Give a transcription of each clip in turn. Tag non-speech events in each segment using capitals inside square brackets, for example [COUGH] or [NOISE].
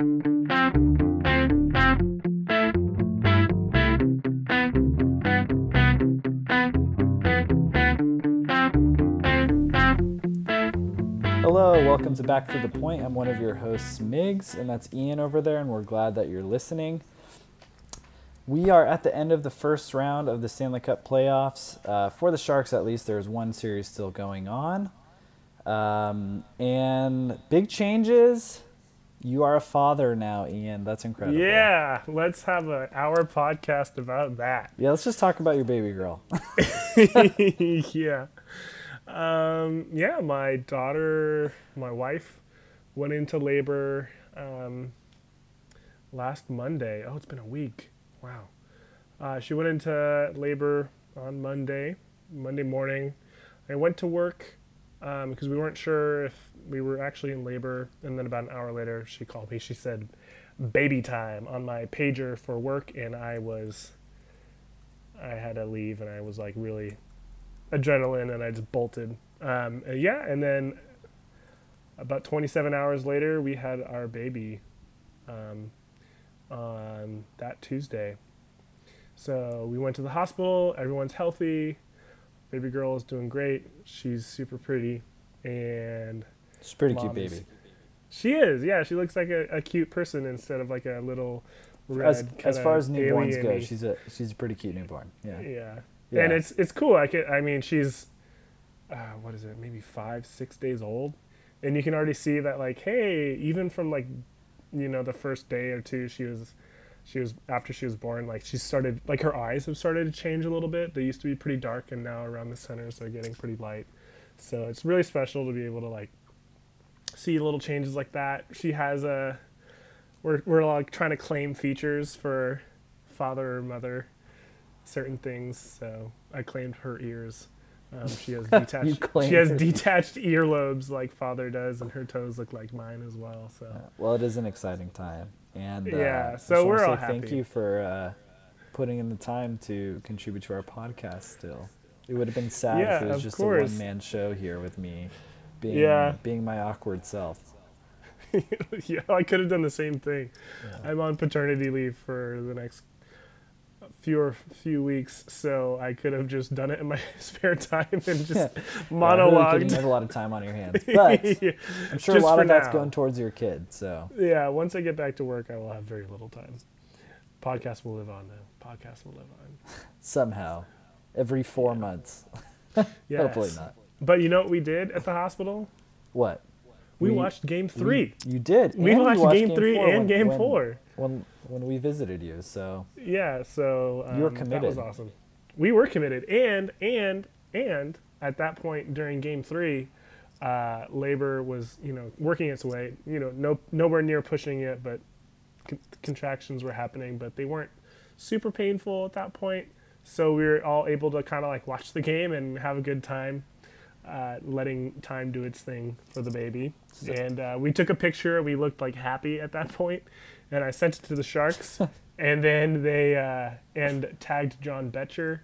Hello, welcome to Back to the Point. I'm one of your hosts, Migs, and that's Ian over there, and we're glad that you're listening. We are at the end of the first round of the Stanley Cup playoffs. Uh, for the Sharks, at least, there's one series still going on. Um, and big changes. You are a father now, Ian. That's incredible. Yeah, let's have an hour podcast about that. Yeah, let's just talk about your baby girl. [LAUGHS] [LAUGHS] yeah. Um, yeah, my daughter, my wife, went into labor um, last Monday. Oh, it's been a week. Wow. Uh, she went into labor on Monday, Monday morning. I went to work um, because we weren't sure if we were actually in labor. And then about an hour later, she called me. She said, baby time on my pager for work. And I was, I had to leave and I was like really adrenaline and I just bolted. Um, yeah, and then about 27 hours later, we had our baby um, on that Tuesday. So we went to the hospital. Everyone's healthy. Baby girl is doing great. She's super pretty, and She's pretty cute Mom is- baby. she is. Yeah, she looks like a, a cute person instead of like a little red. As, as kinda far as newborns go, alien-y- she's a she's a pretty cute newborn. Yeah. yeah. Yeah. and it's it's cool. I can, I mean, she's uh, what is it? Maybe five, six days old, and you can already see that. Like, hey, even from like, you know, the first day or two, she was, she was after she was born. Like, she started like her eyes have started to change a little bit. They used to be pretty dark, and now around the centers they're getting pretty light. So it's really special to be able to like see little changes like that. She has a. We're we're like trying to claim features for father or mother certain things. So I claimed her ears. Um, she has [LAUGHS] detached. she has detached earlobes like father does, and her toes look like mine as well. So Uh, Well, it is an exciting time, and uh, Yeah, so we're all Thank you for uh, putting in the time to contribute to our podcast. Still, it would have been sad Yeah, if it was just course. a one-man show here with me, being Yeah. being my awkward self. [LAUGHS] yeah, I could have done the same thing. Yeah. I'm on paternity leave for the next few few weeks, so I could have just done it in my [LAUGHS] spare time and just Yeah, I really monologued. You have a lot of time on your hands, [LAUGHS] but Yeah. I'm sure a lot of that's going towards your kid. So Yeah, once I get back to work, I will have very little time. Podcast will live on though. Podcast will live on. somehow, every four months, Yes. hopefully not. But you know what we did at the hospital? What We, We- watched Game Three. you did? We you watched, Game Three four and when- Game when- Four. when when we visited you. So Yeah, so um, You were committed. That was awesome. We were committed, and and and at that point during Game Three, uh, labor was you know working its way. You know, no nowhere near pushing it, but con- contractions were happening, but they weren't super painful at that point. So we were all able to kind of like watch the game and have a good time, uh, letting time do its thing for the baby. And uh, we took a picture. We looked like happy at that [LAUGHS] point, and I sent it to the Sharks. [LAUGHS] and then they uh, and tagged John Becher,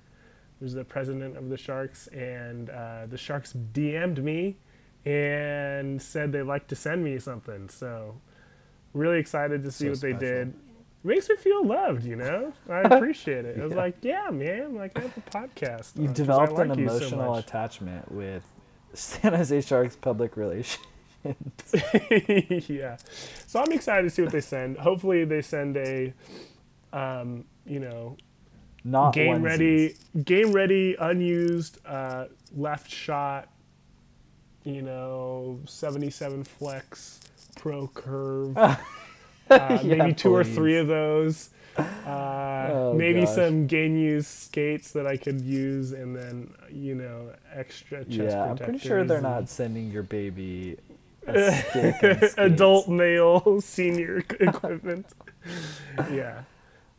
who's the president of the Sharks, and uh, the Sharks DM'd me and said they'd like to send me something. So really excited to see So what they special. did. makes me feel loved, you know. I [LAUGHS] appreciate it. I was like, yeah, man, like I have a podcast. I developed an like you so emotional much." attachment with San Jose Sharks public relations. [LAUGHS] yeah. So I'm excited to see what they send. Hopefully they send a um, you know, Not game onesies. ready game ready unused uh, left shot you know 77 flex pro curve [LAUGHS] uh, Yeah, maybe two or three of those [LAUGHS] uh, Oh, maybe gosh. some game used skates that i could use and then you know extra chest Yeah, I'm pretty sure they're not sending your baby a stick [LAUGHS] and skates. adult male [LAUGHS] senior equipment yeah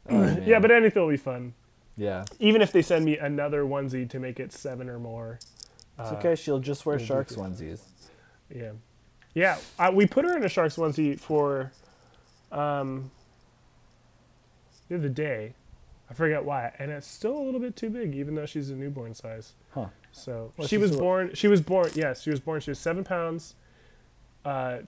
Oh, [CLEARS THROAT] yeah but anything will be fun yeah, even if they send me another onesie to make it seven or more. it's uh, okay. She'll just wear Sharks onesies. Yeah, yeah. I, we put her in a Sharks onesie for um, the other day. I forget why, and it's still a little bit too big, even though she's a newborn size. Huh. So Well, she was a- born. She was born. Yes, she was born. She was seven pounds, uh,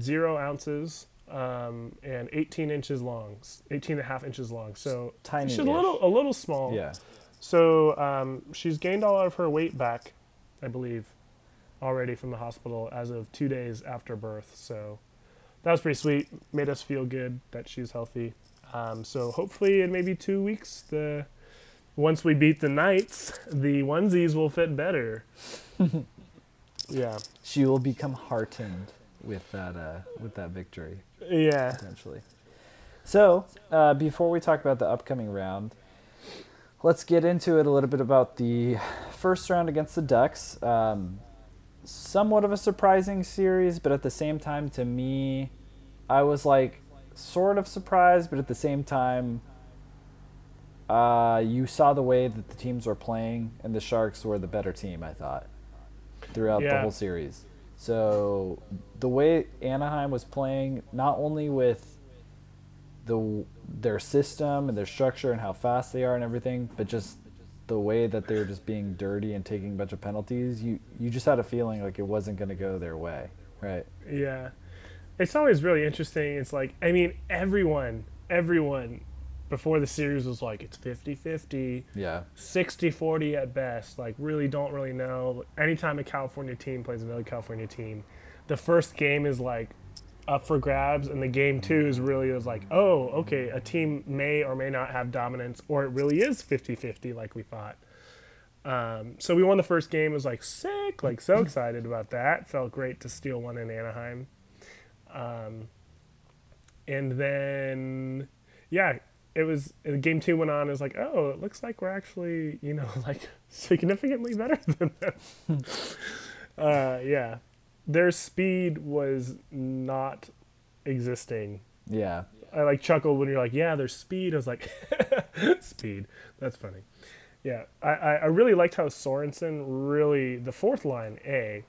zero ounces um, and 18 inches long, 18 and a half inches long. So Tiny. she's a little a little small. Yeah. So um, she's gained all of her weight back, I believe, already from the hospital as of two days after birth. So that was pretty sweet. Made us feel good that she's healthy. Um, so hopefully in maybe two weeks, the once we beat the Knights, the onesies will fit better. [LAUGHS] yeah, She will become heartened with that uh, with that victory yeah, potentially. So uh, before we talk about the upcoming round, let's get into it a little bit about the first round against the Ducks. Um, somewhat of a surprising series, but at the same time, to me, I was like sort of surprised, but at the same time, uh, you saw the way that the teams were playing, and the Sharks were the better team. I thought throughout the whole series. So the way Anaheim was playing, not only with the their system and their structure and how fast they are and everything, but just the way that they were just being dirty and taking a bunch of penalties, you you just had a feeling like it wasn't going to go their way, right? yeah. It's always really interesting. It's like, I mean, everyone, everyone before the series was like, it's 50 50. Yeah, 60 40 at best. Like, really don't really know. Anytime a California team plays another California team, the first game is like up for grabs, and the game two is really is like, oh, okay, a team may or may not have dominance, or it really is 50 50 like we thought. Um, so we won the first game. It was like sick, like so [LAUGHS] excited about that. Felt great to steal one in Anaheim. Um, and then, yeah, it was game two went on. It was like, oh, it looks like we're actually, you know, [LAUGHS] like significantly better [LAUGHS] than them. [LAUGHS] uh, yeah, their speed was not existing. yeah, I like chuckled when you're like, yeah, their speed. I was like, speed. That's funny. Yeah, I, I I really liked how Sorensen really the fourth line A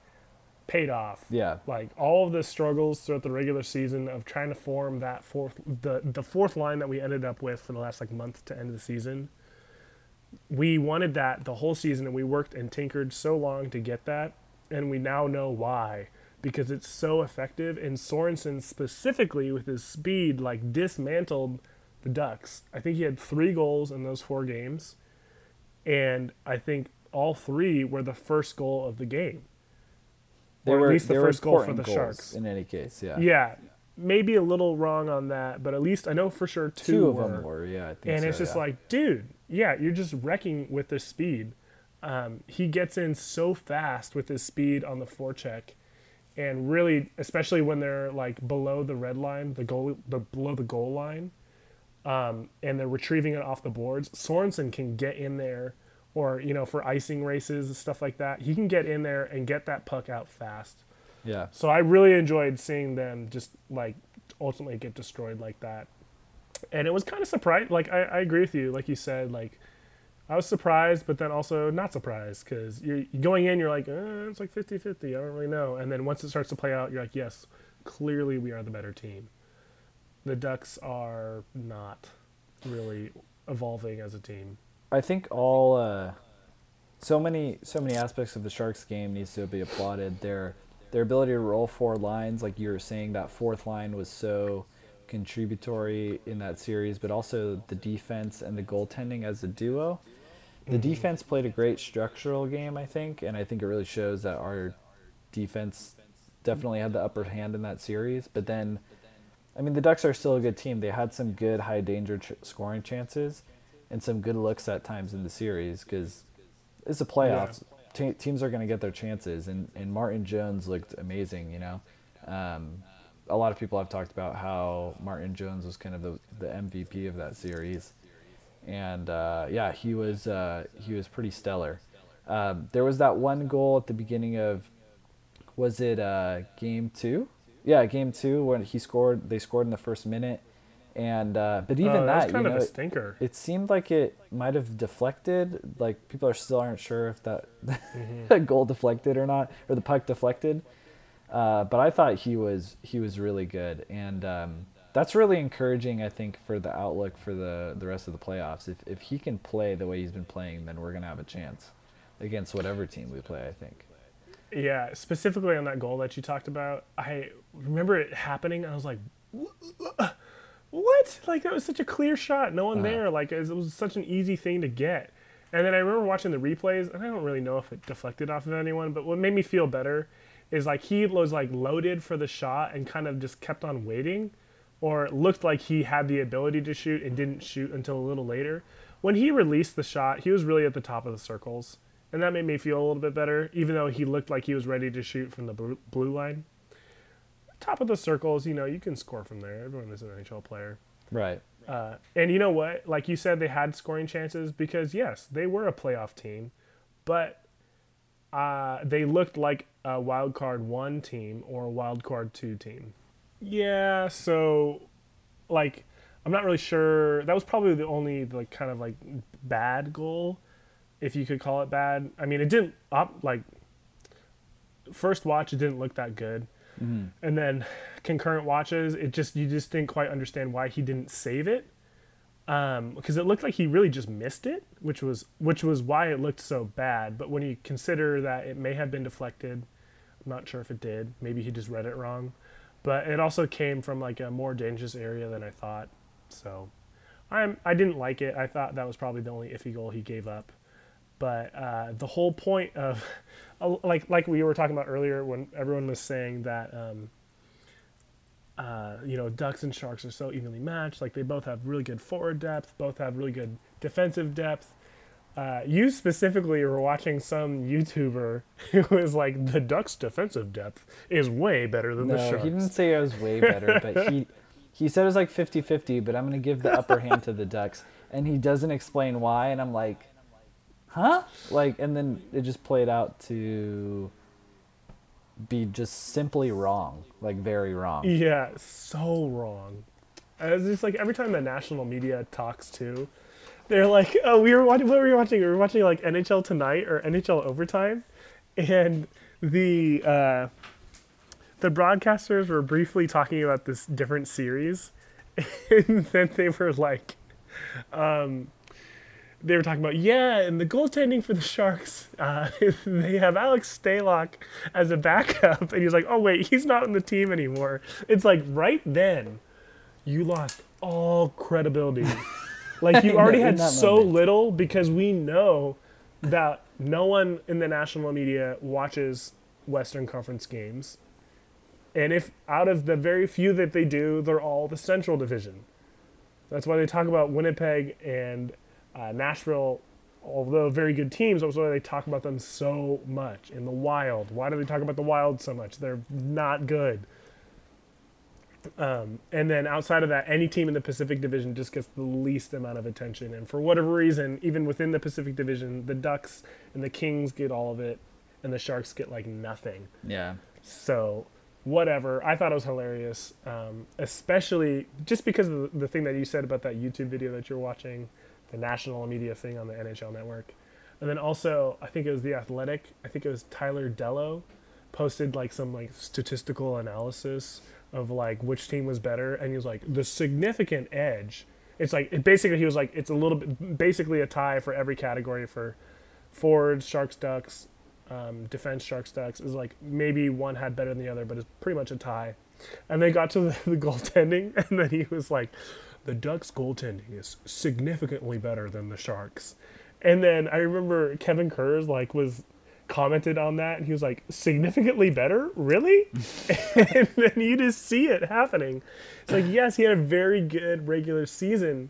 paid off. Yeah, like all of the struggles throughout the regular season of trying to form that fourth the the fourth line that we ended up with for the last like month to end of the season we wanted that the whole season and we worked and tinkered so long to get that and we now know why because it's so effective and Sorensen specifically with his speed like dismantled the Ducks. I think he had 3 goals in those 4 games and I think all 3 were the first goal of the game they or at least the first goal for the Sharks. in any case. Yeah, Yeah, maybe a little wrong on that, but at least I know for sure two, two of were. them were. Yeah, I think and so, it's just yeah. like, dude, yeah, you're just wrecking with the speed. Um, he gets in so fast with his speed on the forecheck, and really, especially when they're like below the red line, the goal, the below the goal line, um, and they're retrieving it off the boards. Sorensen can get in there, or you know, for icing races and stuff like that, he can get in there and get that puck out fast. yeah, So I really enjoyed seeing them just like ultimately get destroyed like that. And it was kind of surprised. Like I, I agree with you. Like you said, like I was surprised, but then also not surprised because you're going in, you're like, uh, it's like 50-50. I don't really know. And then once it starts to play out, you're like, yes, clearly we are the better team. The Ducks are not really evolving as a team. I think all uh, so many so many aspects of the Sharks game needs to be applauded. Their their ability to roll four lines, like you were saying, that fourth line was so contributory in that series, but also the defense and the goaltending as a duo. The defense played a great structural game, I think, and I think it really shows that our defense definitely had the upper hand in that series. But then, I mean, the Ducks are still a good team. They had some good high danger ch- scoring chances and some good looks at times in the series because it's a playoffs. Te- teams are going to get their chances, and, and Martin Jones looked amazing. You know, um, a lot of people have talked about how Martin Jones was kind of the, the MVP of that series, and uh, yeah, he was uh, he was pretty stellar. Um, there was that one goal at the beginning of was it uh, game two? Yeah, game two when he scored. They scored in the first minute, and uh, but even Uh, that, was kind you of know, a stinker. it seemed like it might have deflected. Like people are still aren't sure if that Mm-hmm. [LAUGHS] goal deflected or not, or the puck deflected. Uh, but I thought he was he was really good, and um, that's really encouraging. I think for the outlook for the the rest of the playoffs. If if he can play the way he's been playing, then we're gonna have a chance against whatever team we play. I think. Yeah, specifically on that goal that you talked about, I remember it happening. I was like, what? Like that was such a clear shot. No one Uh-huh. there. Like it was, it was such an easy thing to get. And then I remember watching the replays, and I don't really know if it deflected off of anyone, but what made me feel better is like he was like loaded for the shot and kind of just kept on waiting, or looked like he had the ability to shoot and didn't shoot until a little later. When he released the shot, he was really at the top of the circles, and that made me feel a little bit better, even though he looked like he was ready to shoot from the blue line. Top of the circles, you know, you can score from there. Everyone is an NHL player. Right. Uh, and you know what? Like you said, they had scoring chances because yes, they were a playoff team, but uh, they looked like a wild card one team or a wild card two team. Yeah, so like I'm not really sure. That was probably the only like kind of like bad goal, if you could call it bad. I mean, it didn't up like first watch. It didn't look that good and then concurrent watches it just you just didn't quite understand why he didn't save it. Um because it looked like he really just missed it which was which was why it looked so bad. But when you consider that it may have been deflected i'm not sure if it did. Maybe he just read it wrong. But it also came from like a more dangerous area than i thought. So i'm i didn't like it. I thought that was probably the only iffy goal he gave up. But uh, the whole point of like like we were talking about earlier when everyone was saying that um, uh, you know ducks and sharks are so evenly matched. Like they both have really good forward depth both have really good defensive depth. Uh, you specifically were watching some youtuber [LAUGHS] who was like the ducks defensive depth is way better than the No, sharks he didn't say it was way better, but [LAUGHS] he he said it was like 50-50, but I'm going to give the upper hand to the Ducks. And he doesn't explain why and I'm like, "Huh?" Like and then it just played out to be just simply wrong, like very wrong. Yeah, so wrong. It's just like every time the national media talks to, they're like, [LAUGHS] "Oh, we were watching. What were we watching? We were watching like NHL Tonight or NHL Overtime," and the uh, the broadcasters were briefly talking about this different series, [LAUGHS] and then they were like, um, they were talking about yeah, and the goaltending for the Sharks, [LAUGHS] uh, they have Alex Stalock as a backup, and he's like, oh wait, he's not on the team anymore. It's like right then, you lost all credibility. [LAUGHS] like you already had so moment. little because we know that no one in the national media watches Western Conference games. And if out of the very few that they do, they're all the Central Division. That's why they talk about Winnipeg and uh, Nashville, although very good teams. That's why they talk about them so much. In the Wild, why do they talk about the Wild so much? They're not good. Um, and then outside of that, any team in the Pacific Division just gets the least amount of attention. And for whatever reason, even within the Pacific Division, the Ducks and the Kings get all of it, and the Sharks get like nothing. Yeah. So, whatever. I thought it was hilarious, um, especially just because of the, the thing that you said about that YouTube video that you're watching, the national media thing on the NHL network. And then also, I think it was The Athletic, I think it was Tyler Dellow posted like some like statistical analysis of like which team was better and he was like the significant edge it's like it basically he was like it's a little bit basically a tie for every category for forwards sharks ducks um, defense sharks ducks is like maybe one had better than the other but it's pretty much a tie and they got to the, [LAUGHS] the goaltending [LAUGHS] and then he was like the ducks goaltending is significantly better than the sharks. And then i remember kevin kurz like was commented on that and he was like significantly better? Really? [LAUGHS] And then you just see it happening. It's like yes he had a very good regular season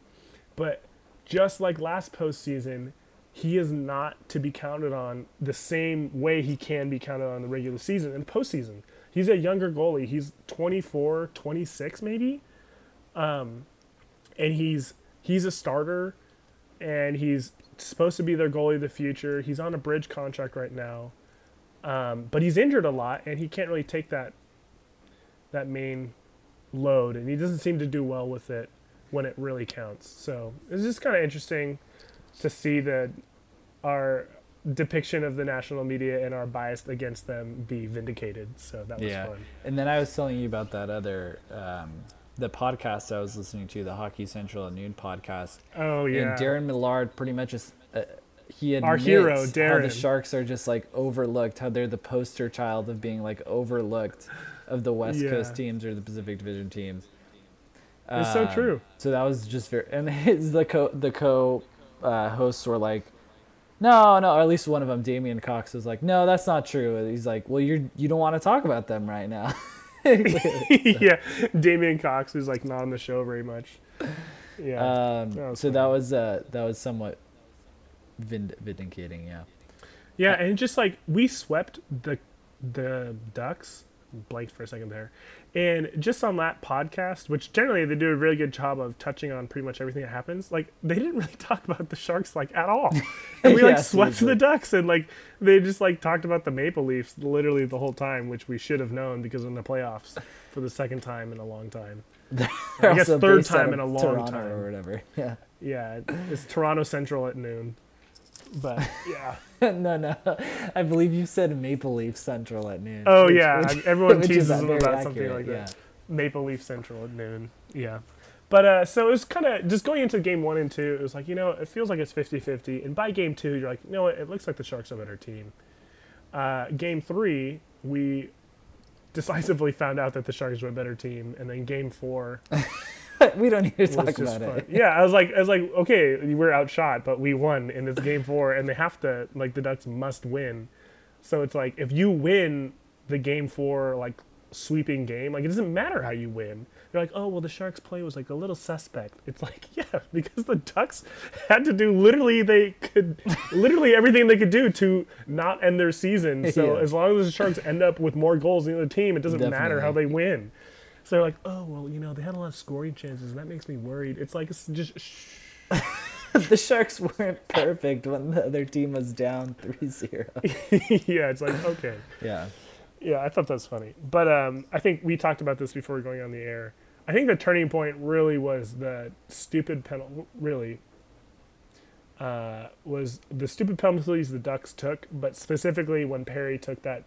but just like last postseason he is not to be counted on the same way he can be counted on the regular season and postseason. He's a younger goalie. He's 24 26 maybe? Um, and he's he's a starter and he's supposed to be their goalie of the future. He's on a bridge contract right now, um, but he's injured a lot, and he can't really take that that main load, and he doesn't seem to do well with it when it really counts. So it's just kind of interesting to see that our depiction of the national media and our bias against them be vindicated. So that was Yeah. fun. And then I was telling you about that other um, the podcast I was listening to, the Hockey Central at Noon podcast. Oh yeah, And Darren Millard pretty much is uh, he admits Our hero, Darren. how the Sharks are just like overlooked, how they're the poster child of being like overlooked of the West Yeah. Coast teams or the Pacific Division teams. It's so Um, true. So that was just very, and [LAUGHS] his, the co the co uh, hosts were like, no, no, or at least one of them, Damien Cox, was like, no, that's not true. He's like, well, you're you don't want to talk about them right now. [LAUGHS] [LAUGHS] yeah, Damien Cox, who's like not on the show very much. Yeah, um, that so funny. that was uh, that was somewhat vind- vindicating, yeah. yeah, and just like we swept the the Ducks, blanked for a second there, and just on that podcast, which generally they do a really good job of touching on pretty much everything that happens. Like they didn't [LAUGHS] really talk about the Sharks like at all, [LAUGHS] and we like swept seriously. the Ducks, and like they just like talked about the Maple Leafs literally the whole time, which we should have known because in the playoffs for the second time in a long time. [LAUGHS] I guess third time in a long Toronto time. or whatever. Yeah. Yeah, it's Toronto Central at noon. But yeah. [LAUGHS] no, no. I believe you said Maple Leaf Central at noon. Oh which- yeah, [LAUGHS] which- everyone which teases about something accurate, like that. Maple Leaf Central at noon. Yeah. But uh, so it was kind of just going into game one and two, it was like, you know, it feels like it's 50 50. And by game two, you're like, you know what, it looks like the Sharks are a better team. Uh, game three, we [LAUGHS] decisively found out that the Sharks were a better team. And then game four Yeah. [LAUGHS] we don't need to talk about fun. it. Yeah, I was like, I was like, okay, we're outshot, but we won in this game four, and they have to, like, the Ducks must win. So it's like, if you win the game four, like, sweeping game, like, it doesn't matter how you win. You're like, oh, well, the Sharks' play was like a little suspect. It's like, [LAUGHS] yeah, because the Ducks had to do literally, they could, literally everything they could do to not end their season. So [LAUGHS] Yeah. as long as the Sharks end up with more goals than the other team, it doesn't matter how they win. So they're like, oh well, you know, they had a lot of scoring chances, and that makes me worried. It's like it's just shh. [LAUGHS] the Sharks weren't perfect when the other team was down 3-0. [LAUGHS] yeah, it's like okay, Yeah. yeah, I thought that's funny. But um, I think we talked about this before going on the air. I think the turning point really was the stupid penalty. Really, uh, was the stupid penalties the Ducks took, but specifically when Perry took that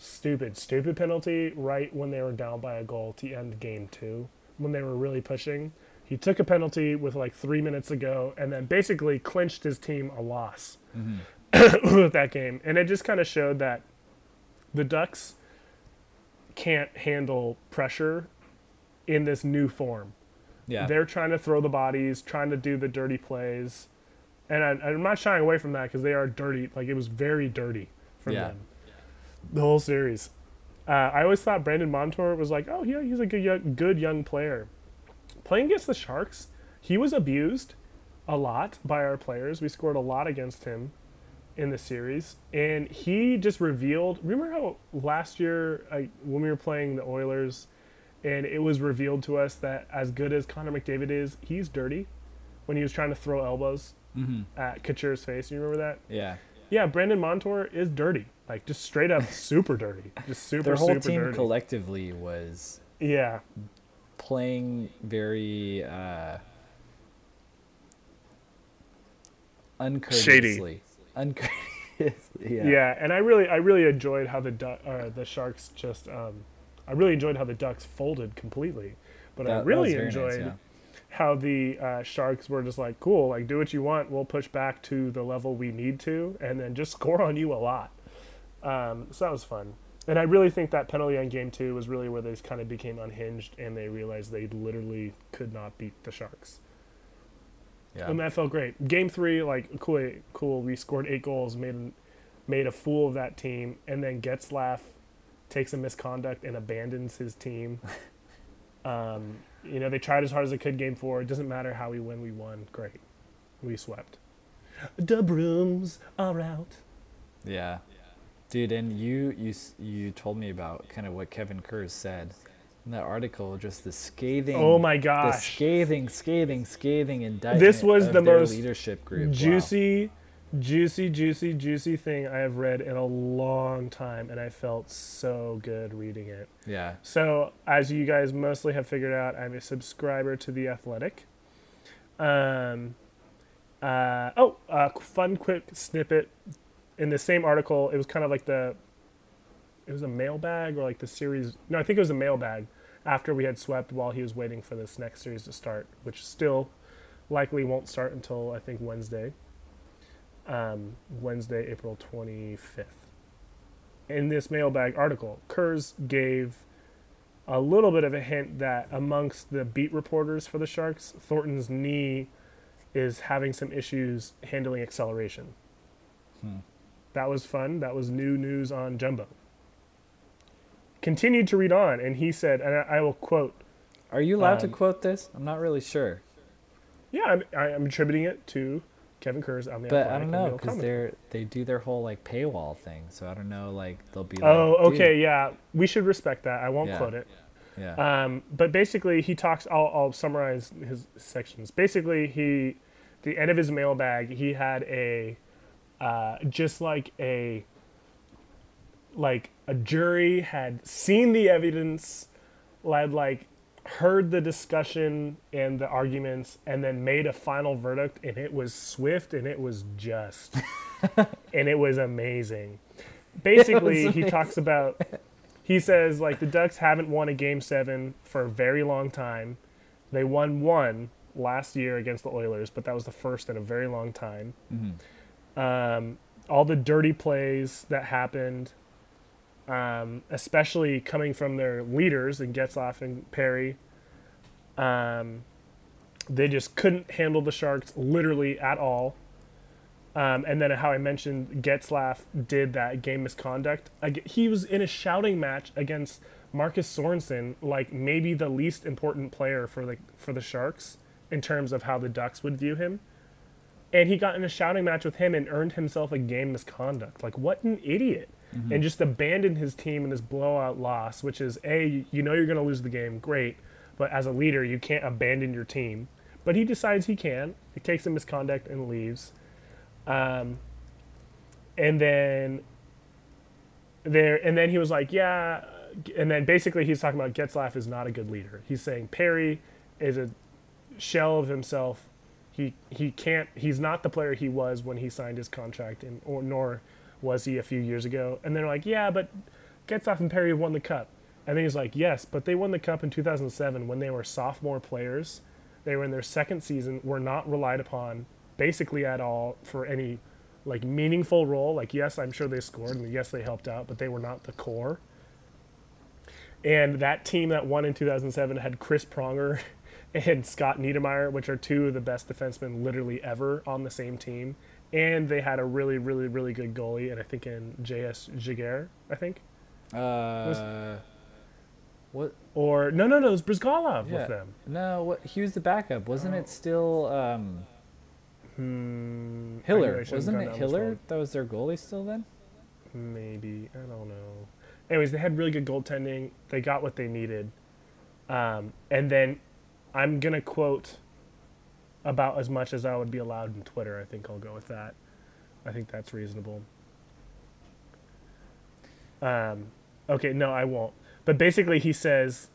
stupid, stupid penalty right when they were down by a goal to end game two, when they were really pushing. He took a penalty with like three minutes to go and then basically clinched his team a loss mm-hmm. [COUGHS] with that game. And it just kind of showed that the Ducks can't handle pressure in this new form. Yeah. They're trying to throw the bodies, trying to do the dirty plays. And I, I'm not shying away from that because they are dirty. Like, it was very dirty from Yeah. them. The whole series. Uh, I always thought Brandon Montour was like, oh, yeah, he's a good young, good young player. Playing against the Sharks, he was abused a lot by our players. We scored a lot against him in the series, and he just revealed. Remember how last year, I, when we were playing the Oilers, and it was revealed to us that as good as Connor McDavid is, he's dirty when he was trying to throw elbows Mm-hmm. at Couture's face. You remember that? Yeah. Yeah, Brandon Montour is dirty, like just straight up [LAUGHS] super dirty, just super super dirty. Their whole super team dirty. collectively was yeah, playing very uh, uncourteously. Uncourteously. Yeah. Yeah, and I really, I really enjoyed how the Du- uh, the Sharks just, um, I really enjoyed how the Ducks folded completely, but That- I really very nice, enjoyed yeah. How the uh, Sharks were just like, cool, like do what you want, we'll push back to the level we need to, and then just [LAUGHS] score on you a lot. Um, so that was fun, and I really think that penalty on game two was really where they kind of became unhinged, and they realized they literally could not beat the Sharks. Yeah. And that felt great. Game three, like cool, cool. We scored eight goals, made made a fool of that team, and then Getzlaff takes a misconduct and abandons his team. [LAUGHS] um, you know, they tried as hard as they could. Game four, it doesn't matter how we win, we won. Great, we swept. The brooms are out. Yeah. Dude, and you you you told me about kind of what Kevin Kurz said in that article, just the scathing. Oh my The gosh, scathing, scathing, scathing indictment. This was the most leadership group. Wow. Juicy, juicy, juicy, thing I have read in a long time, and I felt so good reading it. Yeah. So, as you guys mostly have figured out, I'm a subscriber to The Athletic. Um, uh, oh, uh, fun quick snippet. In the same article, it was kind of like the, it was a mailbag or like the series. No, I think it was a mailbag after we had swept while he was waiting for this next series to start, which still likely won't start until I think Wednesday. Um, Wednesday, April 25th in this mailbag article, Kurz gave a little bit of a hint that amongst the beat reporters for the Sharks, Thornton's knee is having some issues handling acceleration. Hmm. That was fun. That was new news on Jumbo. Continued to read on, and he said, and I, I will quote. Are you allowed Um, to quote this? I'm not really sure, Yeah, I'm, I'm attributing it to Kevin Kurz on the but Athletic I don't know because they're they do their whole like paywall thing, so I don't know. Like they'll be like, Oh, "Dude." okay, yeah. We should respect that. I won't Yeah. quote it. yeah, Um, but basically, he talks. I'll, I'll summarize his sections. Basically, he, the end of his mailbag, he had a, uh, just like a, like a jury had seen the evidence, had like heard the discussion and the arguments, and then made a final verdict, and it was swift and it was just, [LAUGHS] and it was amazing. Basically, he amazing. talks about he says like the Ducks haven't won a game seven for a very long time. They won one last year against the Oilers, but that was the first in a very long time. Um, all the dirty plays that happened, um, especially coming from their leaders in Getzlaff and Perry, um, they just couldn't handle the Sharks literally at all. Um, and then how I mentioned Getzlaff did that game misconduct. He was in a shouting match against Marcus Sorensen, like maybe the least important player for the for the Sharks in terms of how the Ducks would view him. And he got in a shouting match with him and earned himself a game misconduct. Like what an idiot! And just abandoned his team in this blowout loss, which is a you know you're going to lose the game, great, but as a leader you can't abandon your team. But he decides he can. He takes a misconduct and leaves. Um, and then there, and then he was like, yeah. And then basically he's talking about Getzlaff is not a good leader. He's saying Perry is a shell of himself. He he can't. He's not the player he was when he signed his contract, and or nor was he a few years ago. And they're like, yeah, but Getzlaff and Perry won the cup. And then he's like, yes, but they won the cup in 2007 when they were sophomore players. They were in their second season, were not relied upon basically at all for any like meaningful role. Like, yes, I'm sure they scored and yes, they helped out, but they were not the core. And that team that won in 2007 had Chris Pronger [LAUGHS] and Scott Niedermayer, which are two of the best defensemen literally ever on the same team. And they had a really, really, really good goalie, and I think in J.S. Giguere, I think. uh, what? Or, no, no, no, it was Bryzgalov Yeah. with them. No, what? He was the backup, wasn't it? Still, um, Hmm, I knew I Hiller, wasn't it Hiller? That was their goalie still then. Maybe. I don't know. Anyways, they had really good goaltending. They got what they needed. Um, and then I'm going to quote about as much as I would be allowed in Twitter. I think I'll go with that. I think that's reasonable. Um, okay, no, I won't. But basically, he says,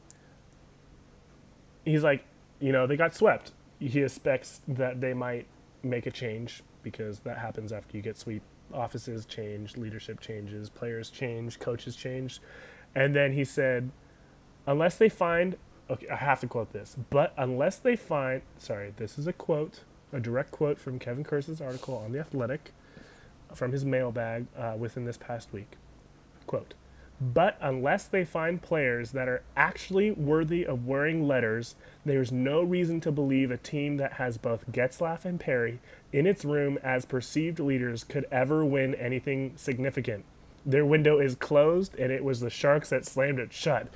he's like, you know, they got swept. He expects that they might make a change because that happens after you get sweep. Offices change, leadership changes, players change, coaches change. And then he said, unless they find, okay, I have to quote this, but unless they find, sorry, this is a quote, a direct quote from Kevin Kurz's article on The Athletic from his mailbag uh, within this past week. Quote, but unless they find players that are actually worthy of wearing letters, there's no reason to believe a team that has both Getzlaff and Perry in its room as perceived leaders could ever win anything significant. Their window is closed, and it was the Sharks that slammed it shut.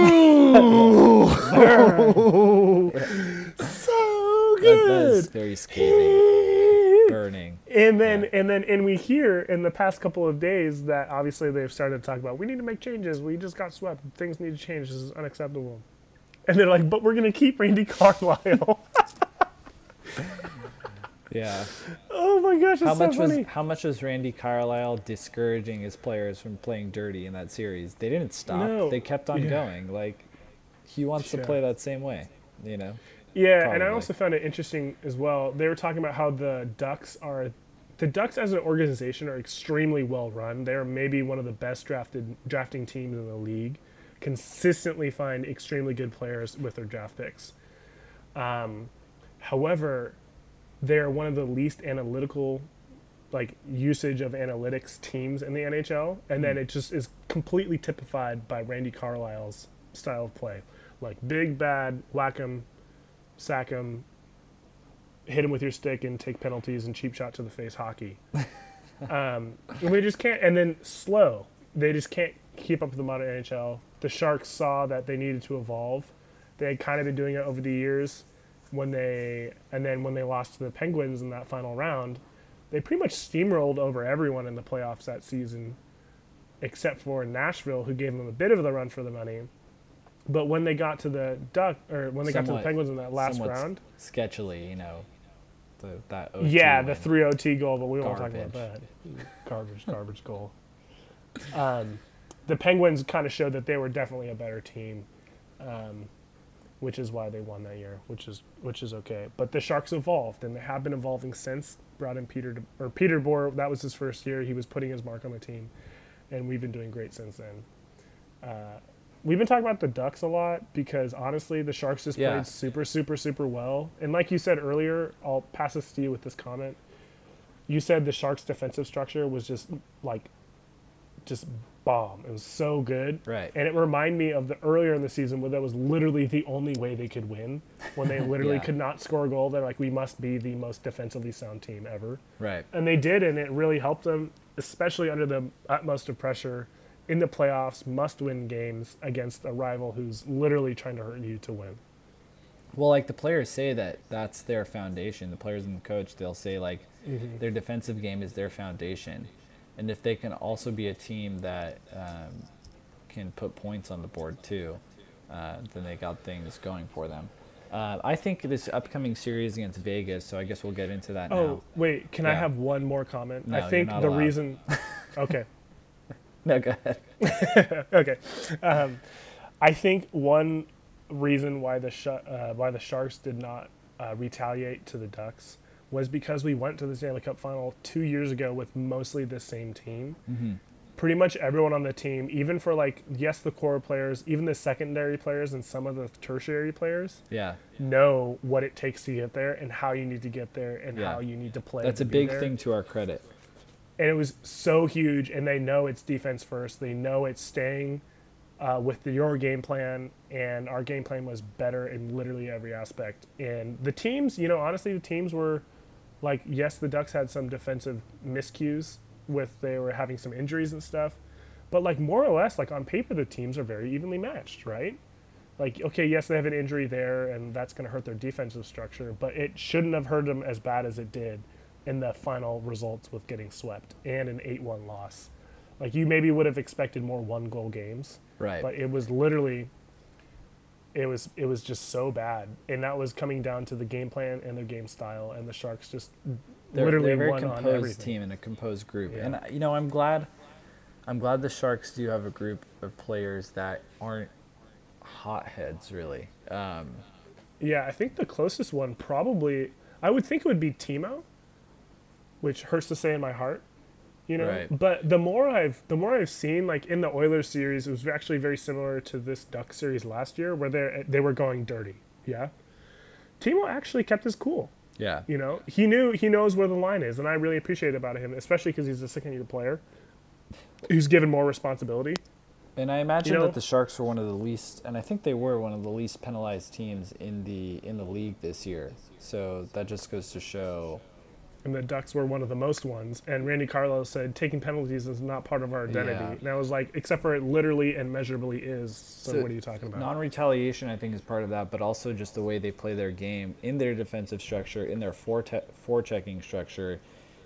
[LAUGHS] So That, that is good. very scathing, burning. And then Yeah. and then and we hear in the past couple of days that obviously they've started to talk about we need to make changes. We just got swept. Things need to change. This is unacceptable. And they're like, but we're gonna keep Randy Carlyle. Yeah. oh my gosh, How so much funny. was how much was Randy Carlyle discouraging his players from playing dirty in that series? They didn't stop. No. They kept on Yeah. going. Like he wants Yeah. to play that same way. You know. Yeah, and I also found it interesting as well. They were talking about how the Ducks are, the Ducks as an organization are extremely well run. They're maybe one of the best drafted drafting teams in the league. Consistently find extremely good players with their draft picks. Um, however, they're one of the least analytical, like usage of analytics teams in the NHL, and then it just is completely typified by Randy Carlyle's style of play, like big bad, whack him, sack him, hit him with your stick and take penalties and cheap shot to the face hockey. [LAUGHS] um, and we just can't. And then slow. They just can't keep up with the modern NHL. The Sharks saw that they needed to evolve. They had kind of been doing it over the years. When they and then when they lost to the Penguins in that final round, they pretty much steamrolled over everyone in the playoffs that season, except for Nashville, who gave them a bit of the run for the money. But when they got to the Duck, or when they got to the Penguins in that last round, sketchily, you know, the, that OT yeah, the win. three OT goal, but we won't talk about that. [LAUGHS] Garbage, garbage goal. Um, the Penguins kind of showed that they were definitely a better team, um, which is why they won that year, which is which is okay. But the Sharks evolved, and they have been evolving since. Brought in Peter De, or Peter Boer. That was his first year. He was putting his mark on the team, and we've been doing great since then. Uh, we've been talking about the Ducks a lot because honestly, the Sharks just Yeah. played super, super, super well. And like you said earlier, I'll pass this to you with this comment. You said the Sharks' defensive structure was just like, just bomb. It was so good, Right. And it reminded me of the earlier in the season where that was literally the only way they could win. When they [LAUGHS] literally Yeah. could not score a goal, they're like, we must be the most defensively sound team ever Right. and they did, and it really helped them, especially under the utmost of pressure in the playoffs, must-win games against a rival who's literally trying to hurt you to win. Well, like the players say that that's their foundation. The players and the coach, they'll say like Mm-hmm. their defensive game is their foundation, and if they can also be a team that um, can put points on the board too, uh, then they got things going for them. Uh, I think this upcoming series against Vegas. So I guess we'll get into that now. Oh, now. wait, can I have one more comment? No, I think the allowed. reason. [LAUGHS] Okay, No, go ahead. [LAUGHS] okay. Um, I think one reason why the sh- uh, why the Sharks did not uh, retaliate to the Ducks was because we went to the Stanley Cup final two years ago with mostly the same team. Mm-hmm. Pretty much everyone on the team, even for like yes, the core players, even the secondary players and some of the tertiary players, Yeah, know what it takes to get there and how you need to get there and Yeah. how you need to play. that's to a big there thing to our credit. and it was so huge and they know it's defense first they know it's staying uh, with the, your game plan and our game plan was better in literally every aspect and the teams you know honestly the teams were like yes the ducks had some defensive miscues with they were having some injuries and stuff but like more or less like on paper the teams are very evenly matched right like okay yes they have an injury there and that's going to hurt their defensive structure but it shouldn't have hurt them as bad as it did in the final results with getting swept and an 8-1 loss like you maybe would have expected more one goal games Right. but it was literally it was it was just so bad and that was coming down to the game plan and their game style and the sharks just they're, literally they're a very won on composed everything team and a composed group. Yeah. And you know, I'm glad. I'm glad the Sharks do have a group of players that aren't hotheads, really. Um, Yeah, I think the closest one probably I would think it would be Timo, which hurts to say in my heart, you know. Right. But the more I've the more I've seen, like in the Oilers series, it was actually very similar to this Duck series last year, where they they were going dirty. Yeah, Timo actually kept his cool. yeah. You know, he knew he knows where the line is, and I really appreciate about him, especially because he's a second year player who's given more responsibility. And I imagine know- that the Sharks were one of the least, and I think they were one of the least penalized teams in the in the league this year. So that just goes to show. And the Ducks were one of the most ones. And Randy Carlyle said taking penalties is not part of our identity. Yeah. And I was like, except for it literally and measurably is. So, So what are you talking about? Non-retaliation, I think, is part of that, but also just the way they play their game in their defensive structure, in their fore checking structure,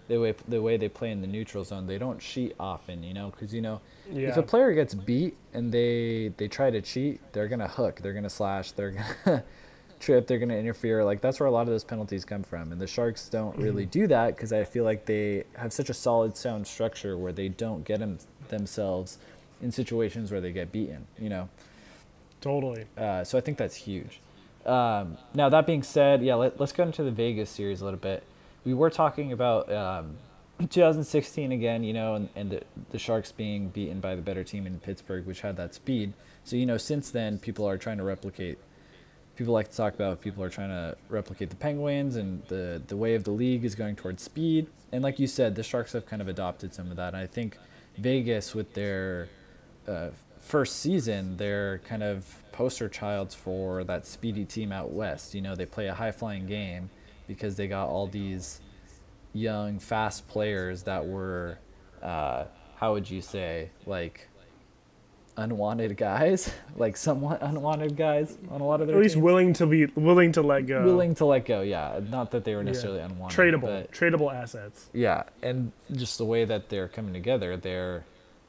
the way the way they play in the neutral zone. They don't cheat often, you know, because you know if a player gets beat and they they try to cheat, they're gonna hook, they're gonna slash, they're gonna [LAUGHS] trip, they're gonna interfere. Like that's where a lot of those penalties come from, and the Sharks don't really do that because I feel like they have such a solid, sound structure where they don't get them themselves in situations where they get beaten, you know. totally. Uh, so I think that's huge. Um, now that being said, yeah, let, let's go into the Vegas series a little bit. We were talking about um, [CLEARS THROAT] 2016 again, you know, and, and the, the Sharks being beaten by the better team in Pittsburgh, which had that speed. So you know, since then, people are trying to replicate. People like to talk about people are trying to replicate the Penguins, and the the way of the league is going towards speed. And like you said, the Sharks have kind of adopted some of that. And I think Vegas with their uh, first season, they're kind of poster childs for that speedy team out west. You know, they play a high flying game because they got all these young, fast players that were, uh, how would you say, like unwanted guys, [LAUGHS] like somewhat unwanted guys on a lot of their At least teams. willing to be willing to let go. willing to let go. Yeah, not that they were Yeah. necessarily unwanted. tradable, but- tradable assets. yeah, and just the way that they're coming together, they're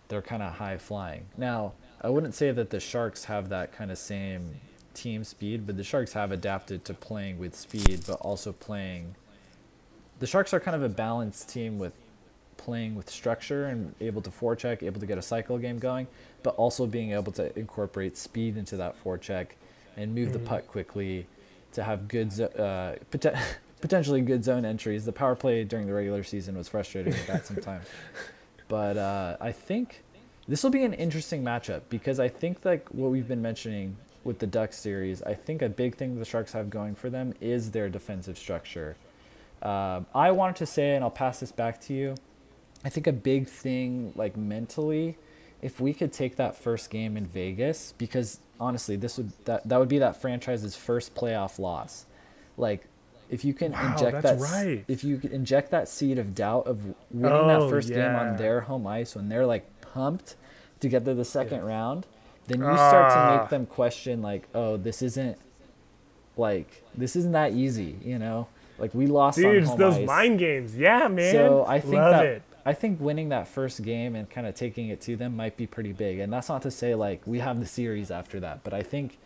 they're kind of high flying. Now, I wouldn't say that the Sharks have that kind of same team speed, but the Sharks have adapted to playing with speed, but also playing. The Sharks are kind of a balanced team with playing with structure and able to forecheck, able to get a cycle game going, but also being able to incorporate speed into that forecheck and move the puck quickly to have good, uh, poten- [LAUGHS] potentially good zone entries. The power play during the regular season was frustrating with that sometimes. [LAUGHS] But uh, I think this will be an interesting matchup because I think like what we've been mentioning with the Ducks series, I think a big thing the Sharks have going for them is their defensive structure. Um, I wanted to say, and I'll pass this back to you. I think a big thing, like mentally, if we could take that first game in Vegas, because honestly, this would that that would be that franchise's first playoff loss. Like, if you can Wow, inject that, right. if you inject that seed of doubt of winning Oh, that first game on their home ice when they're like pumped to get to the second round, then you start to Ah. make them question like, oh, this isn't like this isn't that easy, you know? Like we lost on home those ice. mind games. Yeah, man. So I think Love that it. I think winning that first game and kind of taking it to them might be pretty big. And that's not to say like we have the series after that, but I think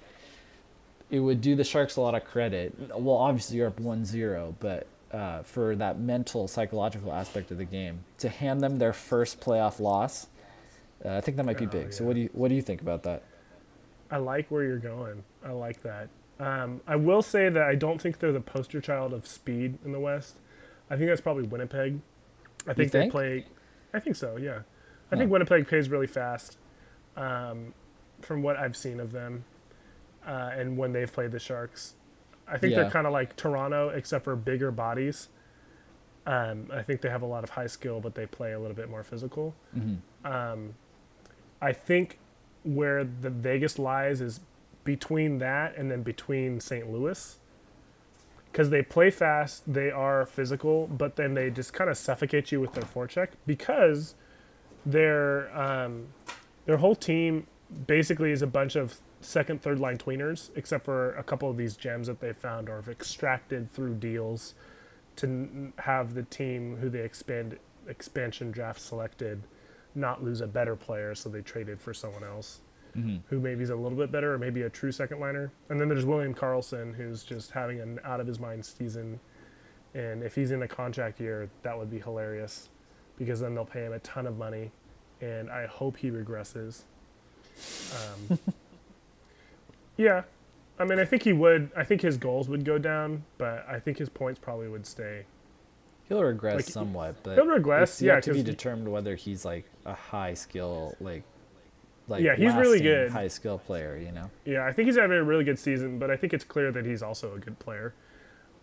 it would do the Sharks a lot of credit. Well, obviously you're up 1-0, but uh, for that mental psychological aspect of the game to hand them their first playoff loss, uh, I think that might be Oh, big. So what do you what do you think about that? I like where you're going. I like that. Um, I will say that I don't think they're the poster child of speed in the West. I think that's probably Winnipeg. I think, they play. I think so. Yeah, I Huh. think Winnipeg plays really fast. Um, from what I've seen of them, uh, and when they've played the Sharks, I think Yeah. they're kind of like Toronto, except for bigger bodies. Um, I think they have a lot of high skill, but they play a little bit more physical. Mm-hmm. Um, I think where the Vegas lies is between that and then between St. Louis. Because they play fast, they are physical, but then they just kind of suffocate you with their forecheck because their um, their whole team basically is a bunch of second, third line tweeners, except for a couple of these gems that they found or have extracted through deals to have the team who they expand expansion draft selected not lose a better player, so they traded for someone else Mm-hmm. who maybe is a little bit better or maybe a true second liner. And then there's William Karlsson, who's just having an out of his mind season. And if he's in a contract year, that would be hilarious because then they'll pay him a ton of money. And I hope he regresses. Um, [LAUGHS] yeah. I mean, I think he would. I think his goals would go down, but I think his points probably would stay. He'll regress Like, somewhat, but he'll regress, it's yeah, to be determined whether he's like a high skill, like, like Yeah, he's really good. high skill player. You know, Yeah, I think he's having a really good season, but I think it's clear that he's also a good player.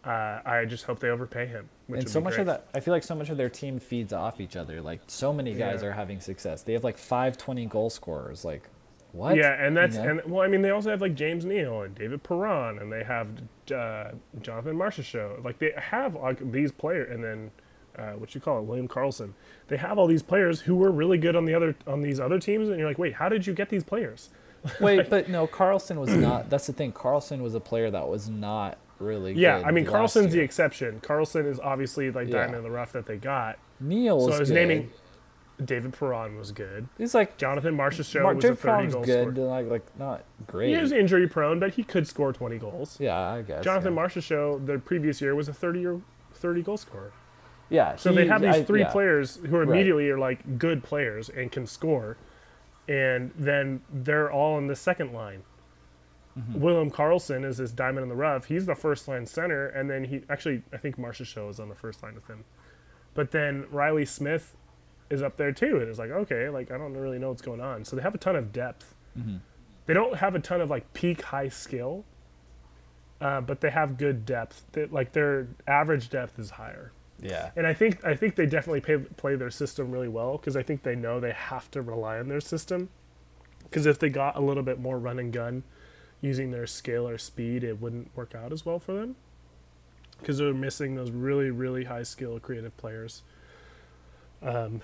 Uh, I just hope they overpay him. Which and so much great. of that, I feel like so much of their team feeds off each other. Like so many guys Yeah. are having success. They have like five twenty goal scorers. Like, what? Yeah, and that's You know? and well, I mean, they also have like James Neal and David Perron, and they have uh, Jonathan Marchessault. Like they have like these players, and then uh, what you call it, William Karlsson. They have all these players who were really good on the other on these other teams, and you're like, wait, how did you get these players? [LAUGHS] Wait, but no, Karlsson was not. That's the thing. Karlsson was a player that was not really. Yeah, I mean, Karlsson's the exception. Karlsson is obviously like Yeah. diamond in the rough that they got. Neal was So I was good. naming David Perron was good. He's like Jonathan Marchessault Mark was a Jeff 30 Brown's goal good, scorer. like like not great. He was injury prone, but he could score 20 goals. yeah, I guess. Jonathan yeah. Marchessault the previous year was a 30 year 30 goal scorer. Yeah, So they have these I- three yeah. players who are Right. immediately are like good players and can score, and then they're all in the second line. Mm-hmm. William Karlsson is this diamond in the rough. He's the first line center, and then he actually I think Marchessault is on the first line with him, but then Reilly Smith is up there too, and it's like okay, like I don't really know what's going on. So they have a ton of depth. Mm-hmm. They don't have a ton of like peak high skill, uh, but they have good depth. They, like their average depth is higher. Yeah, And I think I think they definitely pay, play their system really well because I think they know they have to rely on their system Because if they got a little bit more run and gun using their scale or speed, it wouldn't work out as well for them. Because they're missing those really, really high skill creative players. Um,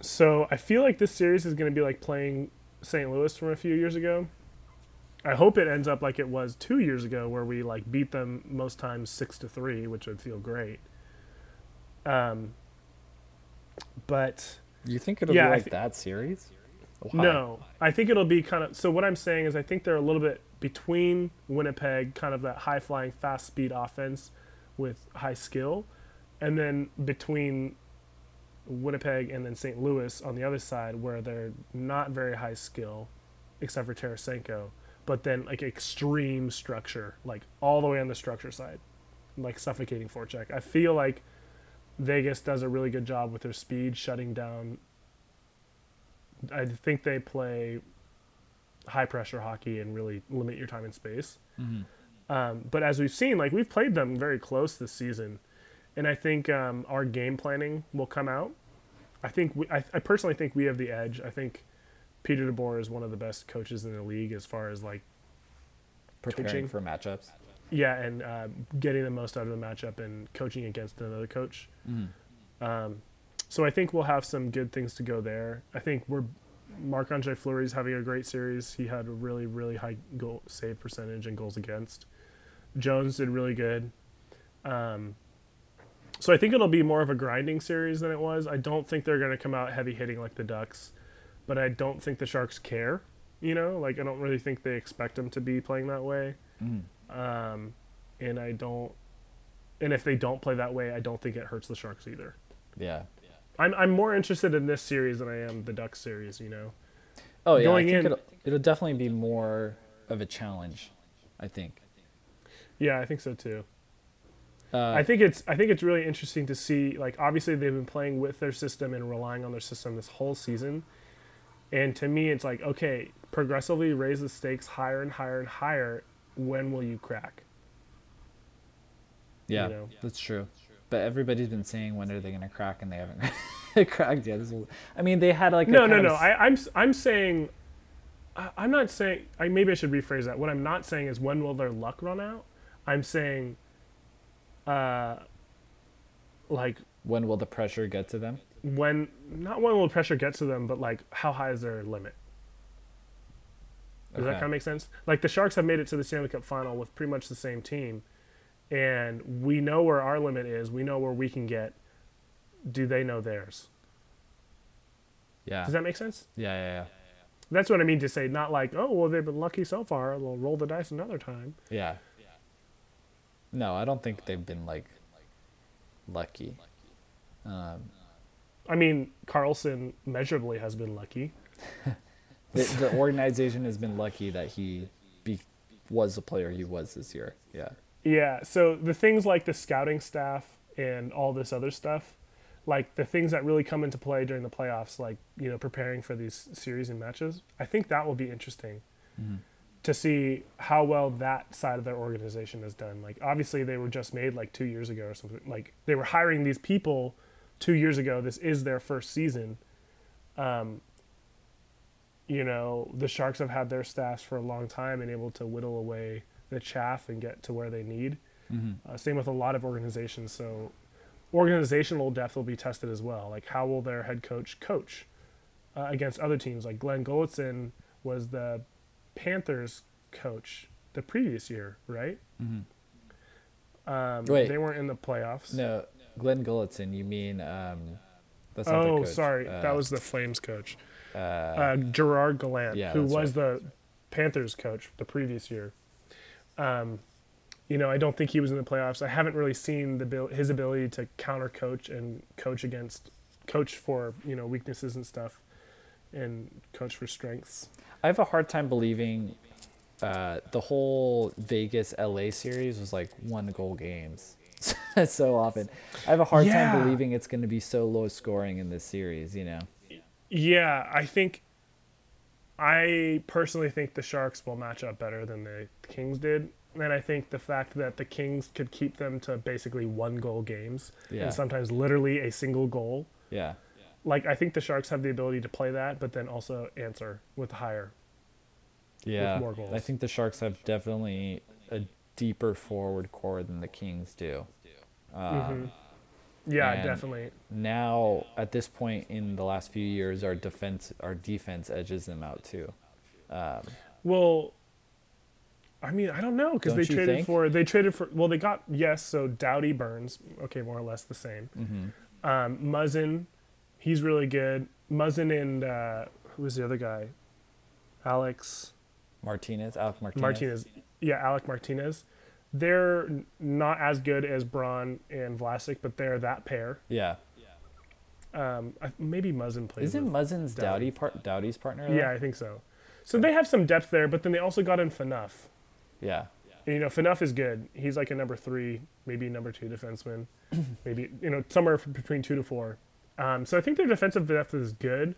so I feel like this series is going to be like playing St. Louis from a few years ago. I hope it ends up like it was two years ago, where we like beat them most times six to three, which would feel great. Um, but You think it'll Yeah, be like thi- that series? Why? no, I think it'll be kind of. So what I'm saying is, I think they're a little bit between Winnipeg, kind of that high flying, fast speed offense with high skill, and then between Winnipeg and then St. Louis on the other side, where they're not very high skill, except for Tarasenko, but then like extreme structure, like all the way on the structure side, like suffocating forecheck. I feel like Vegas does a really good job with their speed, shutting down. I think they play high pressure hockey and really limit your time and space. Um, but as we've seen, like we've played them very close this season, and I think um, our game planning will come out. I think we, I, I personally think we have the edge. I think Peter DeBoer is one of the best coaches in the league as far as like Preparing coaching. for matchups. Yeah, and uh, getting the most out of the matchup and coaching against another coach. Um, so I think we'll have some good things to go there. I think we're Marc Andre Fleury's having a great series. He had a really really high goal save percentage and goals against. Jones did really good. Um, so I think it'll be more of a grinding series than it was. I don't think they're going to come out heavy hitting like the Ducks, but I don't think the Sharks care. You know, like I don't really think they expect them to be playing that way. Um, and I don't, and if they don't play that way, I don't think it hurts the Sharks either. Yeah. I'm I'm more interested in this series than I am the Ducks series. You know. Oh yeah. Going I think in- it'll, it'll definitely be more of a challenge. I think. Yeah, I think so too. Uh, I think it's I think it's really interesting to see like obviously they've been playing with their system and relying on their system this whole season. And to me it's like okay, progressively raise the stakes higher and higher and higher. When will you crack? yeah, know. that's true. But everybody's been saying when are they going to crack, and they haven't [LAUGHS] cracked yet. Is- I mean, they had like a No, no, kind no. of- I, I'm s- I'm saying I, I'm not saying I maybe I should rephrase that. What I'm not saying is when will their luck run out? I'm saying uh like when will the pressure get to them? when not when will pressure get to them, but like how high is their limit? Does that kind of make sense? Like the Sharks have made it to the Stanley Cup final with pretty much the same team, and we know where our limit is. We know where we can get. Do they know theirs? Yeah. Does that make sense? yeah, yeah, yeah. That's what I mean to say. Not like, oh, well, they've been lucky so far. They'll roll the dice another time. Yeah. No, I don't think they've been like lucky. Um, I mean, Karlsson measurably has been lucky. [LAUGHS] the, [LAUGHS] the organization has been lucky that he be, was the player he was this year. Yeah. Yeah. So the things like the scouting staff and all this other stuff, like the things that really come into play during the playoffs, like you know preparing for these series and matches, I think that will be interesting to see how well that side of their organization has done. Like obviously they were just made like two years ago or something. Like they were hiring these people two years ago. This is their first season. Um, you know, the Sharks have had their staffs for a long time and able to whittle away the chaff and get to where they need. Uh, same with a lot of organizations. So, organizational depth will be tested as well. Like, how will their head coach coach uh, against other teams? Like, Glen Gulutzan was the Panthers coach the previous year, right? Um, Wait. they weren't in the playoffs. No, Glen Gulutzan, you mean um, that's not Oh, sorry, Uh, that was the Flames coach, uh, uh, Gerard Gallant, yeah, who was the Panthers coach the previous year. Um, you know, I don't think he was in the playoffs. I haven't really seen the his ability to counter coach and coach against coach for you know weaknesses and stuff, and coach for strengths. I have a hard time believing uh, the whole Vegas LA series was like one goal games [LAUGHS] so often. I have a hard Yeah. time believing it's going to be so low scoring in this series, you know. Yeah, I think. I personally think the Sharks will match up better than the Kings did. And I think the fact that the Kings could keep them to basically one goal games Yeah. and sometimes literally a single goal Yeah. like I think the Sharks have the ability to play that, but then also answer with higher. Yeah, more goals. I think the Sharks have definitely a deeper forward core than the Kings do. Um, Yeah, And- definitely. Now, at this point in the last few years, our defense our defense edges them out too. Um, Well, I mean, I don't know because they traded think? for they traded for well they got yes so Doughty Burns okay more or less the same. Mm-hmm. Um, Muzzin, he's really good. Muzzin and uh, who was the other guy? Alex Martinez, Alec Martinez. Martinez. Yeah, Alec Martinez. They're not as good as Braun and Vlasic, but they're that pair. Yeah, Um, I, maybe Muzzin plays. isn't Muzzin's Doughty. Part Doughty's partner? though? yeah, I think so. So they have some depth there, but then they also got in Phaneuf. yeah, And, you know, Phaneuf is good. He's like a number three, maybe number two defenseman, [CLEARS THROAT] maybe you know somewhere between two to four. Um, so I think their defensive depth is good.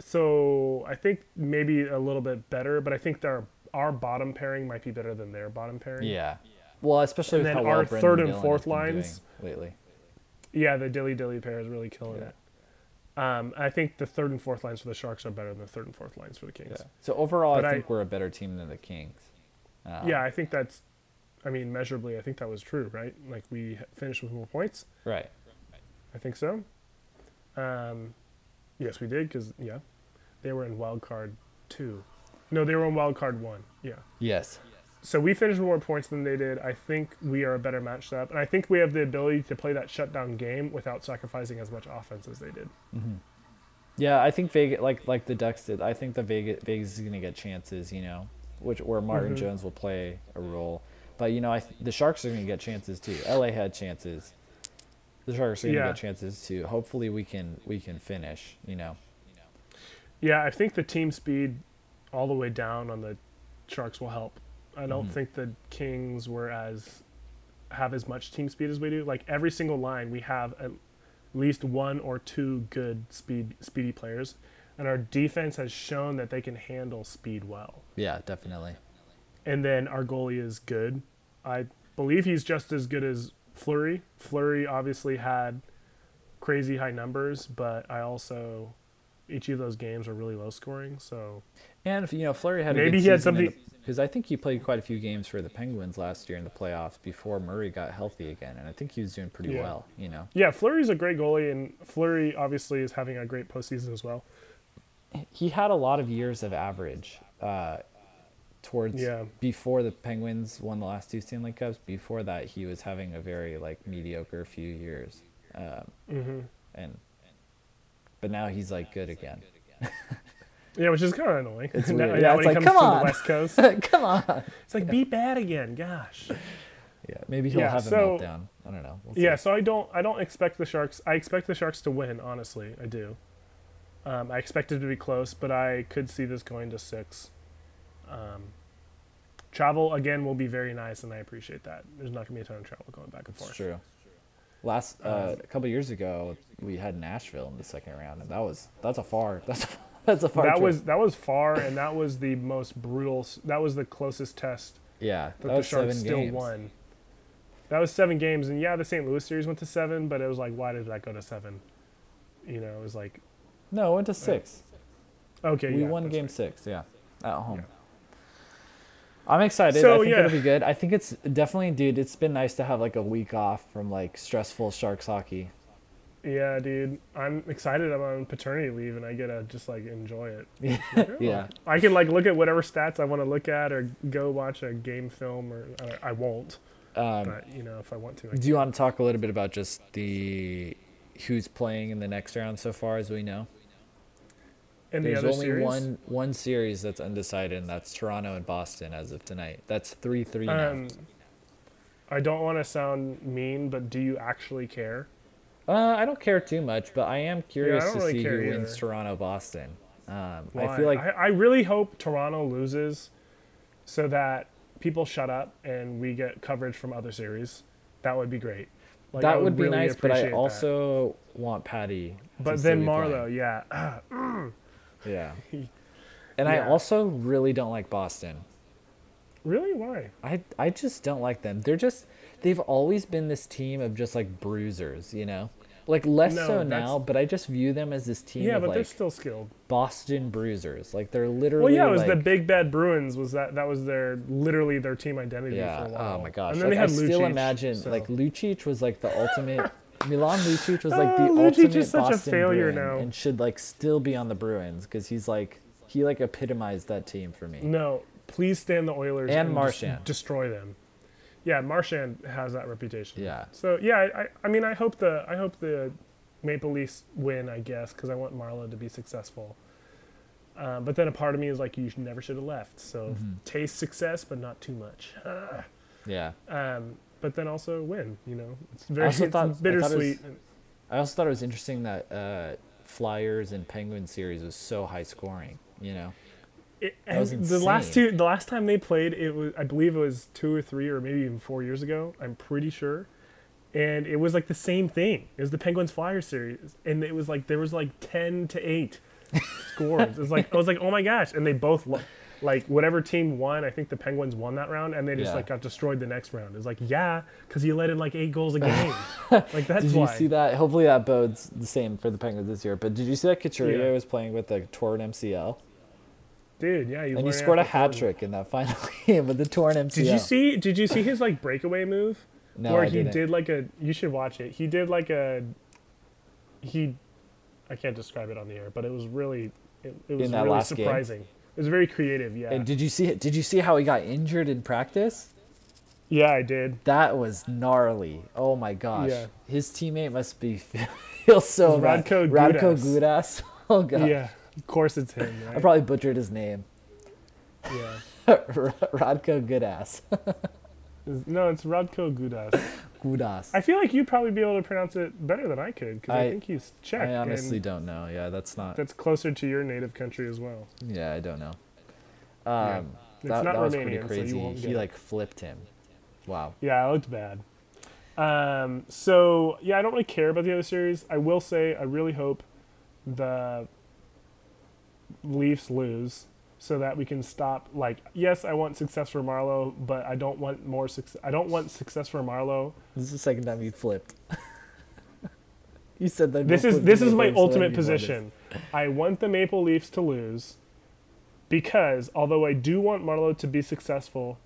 So I think maybe a little bit better, but I think their our bottom pairing might be better than their bottom pairing. yeah. Well, especially And with then how well our Brendan third and Dillon fourth has been doing lines- lately. Yeah, the dilly dilly pair is really killing Yeah. it. Um, I think the third and fourth lines for the Sharks are better than the third and fourth lines for the Kings. Yeah. So overall, I I- think we're a better team than the Kings. Um, Yeah, I think that's, I mean, measurably, I think that was true, right? Like we finished with more points. Right. I think so. Um, yes, we did because yeah, they were in wild card two. No, they were in wild card one. Yeah. Yes. So we finished with more points than they did. I think we are a better matched up, and I think we have the ability to play that shutdown game without sacrificing as much offense as they did. Mhm. Yeah, I think Vegas, like like the Ducks did. I think the Vegas Vegas is gonna get chances. You know, which where Martin Mhm. Jones will play a role. But you know, I th- the Sharks are gonna get chances too. LA had chances. The Sharks are gonna Yeah. get chances too. Hopefully, we can we can finish. You know. Yeah, I think the team speed all the way down on the Sharks will help. I don't Mhm. think the Kings were as have as much team speed as we do. Like every single line, we have at least one or two good speed speedy players, and our defense has shown that they can handle speed well. Yeah, definitely. And then our goalie is good. I believe he's just as good as Fleury. Fleury obviously had crazy high numbers, but I also each of those games were really low scoring. So And if, you know, Fleury had Maybe he had something- because I think he played quite a few games for the Penguins last year in the playoffs before Murray got healthy again, and I think he was doing pretty Yeah. well. You know. yeah, Fleury's a great goalie, and Fleury obviously is having a great postseason as well. he had a lot of years of average uh, towards Yeah. before the Penguins won the last two Stanley Cups. Before that, he was having a very like mediocre few years, um, hmm and but now he's like good again. [LAUGHS] Yeah, which is kind of annoying. It's [LAUGHS] Now- weird. Yeah, it's like, come on. the West Coast, [LAUGHS] Come on. it's like be bad again. Gosh. Yeah, maybe he'll Yeah, have so- a meltdown. I don't know. We'll. Yeah, so I don't I don't expect the Sharks. I expect the Sharks to win. Honestly, I do. Um, I expect it to be close, but I could see this going to six. Um, travel again will be very nice, and I appreciate that. There's not gonna be a ton of travel going back and It's forth. true. Last uh, a couple years ago, we had Nashville in the second round, and that was that's a far [LAUGHS] that's a, that's a far. That trip. was that was far, and that was the most brutal. That was the closest test yeah. that, That, the was Sharks seven still games. won. That was seven games, and yeah, the St. Louis series went to seven, but it was like, why did that go to seven? You know, it was like, No, it went to six. okay, we yeah, won game right. six. Yeah, at home. Yeah. I'm excited. So, I think yeah. it'll be good. I think it's definitely, dude. It's been nice to have like a week off from like stressful Sharks hockey. Yeah, dude, I'm excited. I'm on paternity leave, and I get to just like enjoy it. [LAUGHS] Yeah. I can like look at whatever stats I want to look at, or go watch a game film, or I, I won't. Um, But you know, if I want to, I do you want to talk a little bit about just the who's playing in the next round so far as we know? The There's other only series. one one series that's undecided, and that's Toronto and Boston as of tonight. That's three three now. Um, I don't want to sound mean, but do you actually care? Uh, I don't care too much, but I am curious don't to really see who wins. Toronto Boston. Um, I feel like I, I really hope Toronto loses, so that people shut up and we get coverage from other series. That would be great. Like, that would be really nice, but I appreciate that. also want Patty. But then be Marleau, yeah. [CLEARS THROAT] Yeah. [LAUGHS] And I also really don't like Boston. really? Why? I I just don't like them. They're just they've always been this team of just like bruisers, you know. like less No, so now, but I just view them as this team Yeah, of but they're still skilled. Boston Bruisers. Like they're literally. Well, yeah, it was the Big Bad Bruins. Was that that was their literally their team identity Yeah. for a oh while. Oh my gosh. And then Like, they I had still Lucic, imagine so- like Lucic was like the ultimate. Milan Lucic was like the Oh, ultimate is such a Boston failure Bruin now. and should like still be on the Bruins because he's like he like epitomized that team for me. No, please stand the Oilers And des- Marchand. destroy them. Yeah, Marchand has that reputation. Yeah. So yeah, I, I, I mean, I hope the I hope the Maple Leafs win. I guess because I want Marleau to be successful. Uh, but then a part of me is like, you should, never should have left. So Mm-hmm. taste success, but not too much. Ah. [LAUGHS] Yeah. Um, but then also win. You know, it's very it's thought- I thought it bittersweet. I also thought it was interesting that uh, Flyers and Penguin series was so high scoring. You know. It, was and the last two, the last time they played, it was I believe it was two or three or maybe even four years ago. I'm pretty sure, and it was like the same thing. It was the Penguins Flyers series, and it was like there was like ten to eight [LAUGHS] scores. It's like I was like, oh my gosh, and they both lo- like whatever team won. I think the Penguins won that round, and they just Yeah. like got destroyed the next round. It's like yeah, because you let in like eight goals a [LAUGHS] game. like that's why. Did you why. see that? Hopefully that bodes the same for the Penguins this year. But did you see that Couturier Yeah. was playing with the torn MCL dude. Yeah, and he scored a hat trick in that [LAUGHS] final game with the torn MCL? Did you see? Did you see his like breakaway move? No, where I he didn't. did like a you should watch it he did like a he i can't describe it on the air but it was really it, it was really last game? It was very creative yeah And did you see? Did you see how he got injured in practice? yeah i did That was gnarly. Oh my gosh. Yeah. His teammate must be [LAUGHS] feel so It's bad. Radko Radko Gudas. Gudas. [LAUGHS] Oh god. yeah of course it's him I probably butchered his name. yeah [LAUGHS] Radko Gudas. No it's radko gudas I feel like you'd probably be able to pronounce it better than i could because I, I- think he's czech I honestly don't know. Yeah, that's not. that's closer to your native country as well Yeah, I don't know. Yeah. Um, It's that, not that was pretty Romanian, so crazy. he like flipped him. Wow. Yeah, it looked bad. Um, so yeah, I don't really care about the other series. I will say I really hope the Leafs lose so that we can stop. Like, yes, I want success for Marleau, but I don't want more success. I don't want success for Marleau. This is the second time you flipped. [LAUGHS] you said that. This is this is my Leafs, ultimate then you won this. position. I want the Maple Leafs to lose because although I do want Marleau to be successful,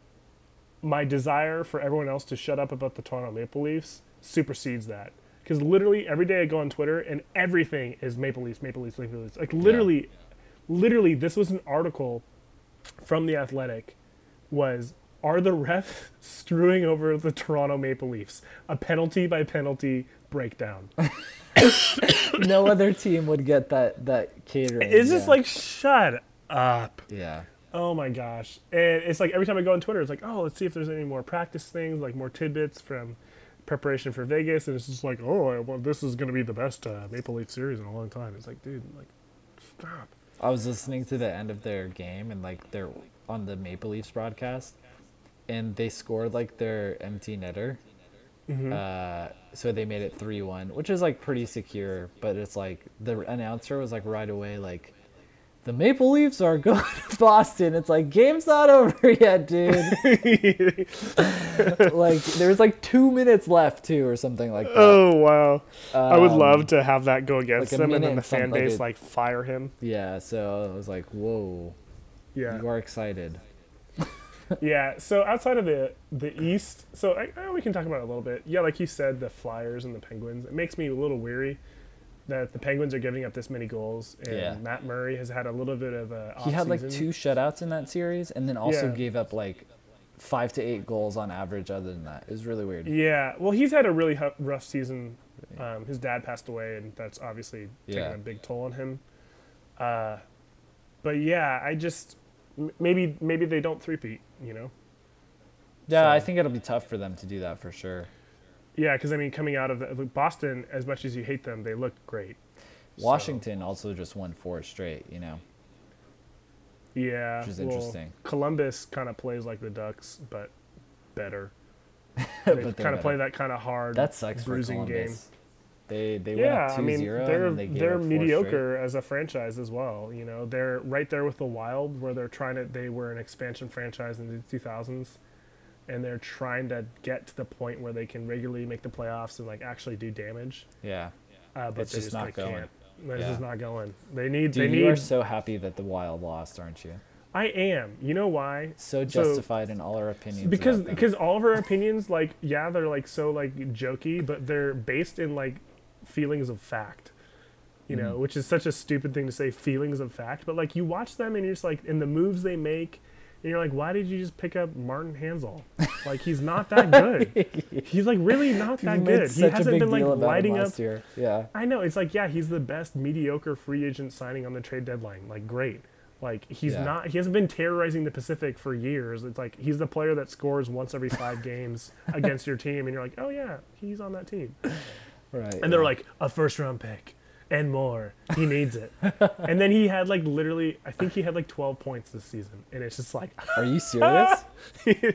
my desire for everyone else to shut up about the Toronto Maple Leafs supersedes that. Because literally every day I go on Twitter and everything is Maple Leafs, Maple Leafs, Maple Leafs. Like literally, literally, this was an article from the Athletic. Was are the refs [LAUGHS] screwing over the Toronto Maple Leafs? A penalty by penalty breakdown. [COUGHS] no other team would get that that catering. It's just yeah. like shut up. yeah. Oh my gosh. And it's like every time I go on Twitter, it's like, oh, let's see if there's any more practice things, like more tidbits from preparation for Vegas. And it's just like, oh, well, this is going to be the best uh, Maple Leaf series in a long time. It's like, dude, like, stop. I was listening to the end of their game and like they're on the Maple Leafs broadcast, and they scored like their empty netter. Mm-hmm. Uh, so they made it three one, which is like pretty secure. But it's like the announcer was like right away like, the Maple Leafs are [LAUGHS] going to Boston. It's like game's not over [LAUGHS] yet, dude. [LAUGHS] like there was like two minutes left too, or something like that. oh, wow. I would Um, love to have that go against like them and then the fan like base, a- like, fire him. Yeah, so I was like, whoa, Yeah. you are excited. Yeah. So outside of the the East, so I, I, we can talk about it a little bit. Yeah, like you said, the Flyers and the Penguins. It makes me a little weary that the Penguins are giving up this many goals, and Yeah. Matt Murray has had a little bit of a. He had like two shutouts in that series, and then also Yeah. gave up like five to eight goals on average. Other than that, it was really weird. Yeah, well, he's had a really rough season. Um, his dad passed away, and that's obviously taken Yeah. a big toll on him. Uh, but yeah, I just m- maybe maybe they don't three-peat, you know. Yeah, I think it'll be tough for them to do that for sure. Yeah, because I mean, coming out of the, Boston, as much as you hate them, they look great. So- Washington also just won four straight. You know, Yeah, Which is well, interesting. Columbus kind of plays like the Ducks, but better. [LAUGHS] They kind of play that kind of hard, that sucks bruising game. They they went Yeah, up 2-0 I mean they're they they're mediocre as a franchise as well. You know, they're right there with the Wild, where they're trying to. They were an expansion franchise in the 2000s, and they're trying to get to the point where they can regularly make the playoffs and like actually do damage. Yeah, uh, but It's they just not they going. Can't. It's Yeah. just not going. They need. Dude, they You are so happy that the Wild lost, aren't you? I am. You know why? So So- justified in all our opinions. because because all of our opinions like yeah they're like so like jokey but they're based in like feelings of fact you know Mhm. which is such a stupid thing to say feelings of fact but like you watch them and you're just like in the moves they make and you're like why did you just pick up martin hanzal like he's not that good [LAUGHS] he's like really not that good he hasn't been like deal about him lighting up year. Yeah. I know it's like yeah, he's the best mediocre free agent signing on the trade deadline. Like great. Like he's Yeah. not he hasn't been terrorizing the Pacific for years. It's like he's the player that scores once every 5 games [LAUGHS] against your team and you're like, "Oh yeah, he's on that team." Right. And they're like, "A first round pick and more. He needs it." [LAUGHS] and then he had like literally I think he had like 12 points this season and it's just like Are you serious? [LAUGHS]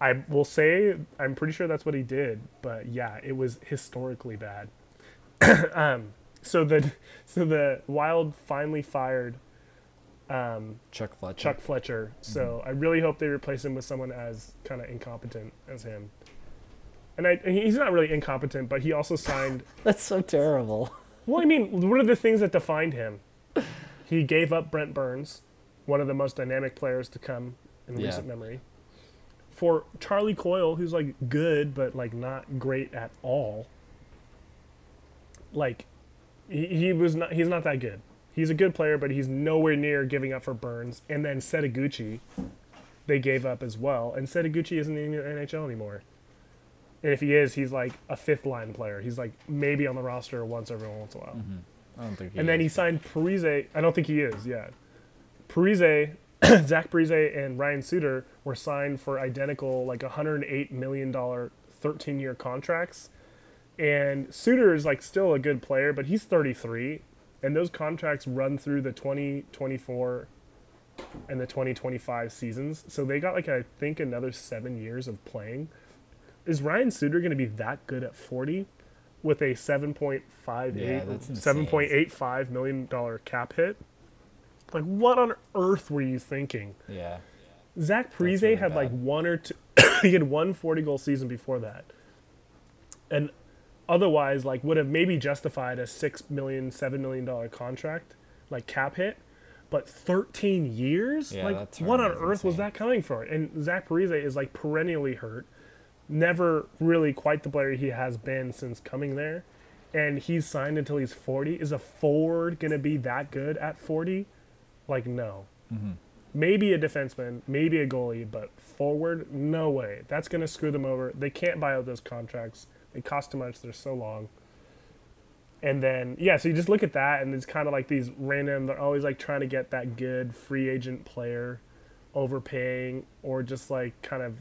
I will say I'm pretty sure that's what he did, but yeah, it was historically bad. [CLEARS THROAT] um, so the so the Wild finally fired um, Chuck Fletcher. Chuck Fletcher. So I really hope they replace him with someone as kind of incompetent as him. And I, and he's not really incompetent, but he also signed. [LAUGHS] That's so terrible. Well, I mean, what are the things that defined him? He gave up Brent Burns, one of the most dynamic players to come in Yeah. recent memory, for Charlie Coyle, who's like good but like not great at all. Like, he, he was not. He's not that good. He's a good player, but he's nowhere near giving up for Burns. And then Setoguchi, they gave up as well. And Setoguchi isn't in the NHL anymore. And if he is, he's like a fifth line player. He's like maybe on the roster once every once in a while. Mm-hmm. I don't think. And then he signed Parise. I don't think he is. Yeah, Parise, [CLEARS THROAT] Zach Parise, and Ryan Suter were signed for identical like 108 million dollar 13 year contracts. And Suter is like still a good player, but he's 33, and those contracts run through the 2024 and the 2025 seasons. So they got like I think another seven years of playing. Is Ryan Suter going to be that good at 40 with a 7.58 Yeah, 7.85 million dollar cap hit? Like what on earth were you thinking? Yeah. Zach Parise really had like one or two. [COUGHS] he had one 40 goal season before that, and otherwise, like would have maybe justified a six million, seven million dollar contract, like cap hit. But 13 years? Yeah, like what on earth was that coming for? And Zach Parise is like perennially hurt, never really quite the player he has been since coming there, and he's signed until he's 40. Is a forward gonna be that good at 40? Like no mm-hmm. maybe a defenseman, maybe a goalie, but forward, no way. That's going to screw them over. They can't buy out those contracts. They cost too much. They're so long. And then, yeah, so you just look at that, and it's kind of like these random, they're always like trying to get that good free agent player, overpaying, or just like kind of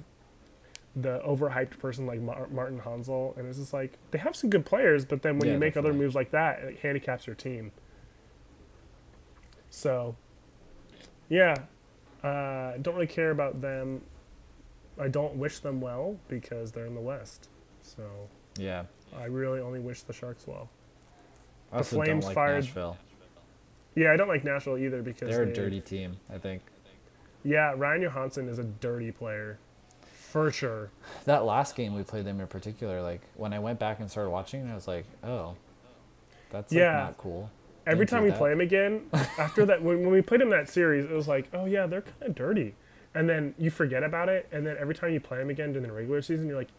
the overhyped person like Mar- Martin Hanzal. And it's just like, they have some good players, but then when Yeah, you make other moves like that, it handicaps your team. So, yeah, uh, don't really care about them. I don't wish them well because they're in the West. So Yeah. I really only wish the Sharks well. I also Flames like fired- Nashville. Yeah, I don't like Nashville either because They're they, a dirty team. I think Yeah, Ryan Johansen is a dirty player, for sure. that last game we played them in particular. Like when I went back and started watching, it I was like, oh, that's like, Yeah. not cool. Every time we that. play them again, after that, when, when we played them that series, it was like, oh yeah, they're kind of dirty, and then you forget about it, and then every time you play them again during the regular season, you're like,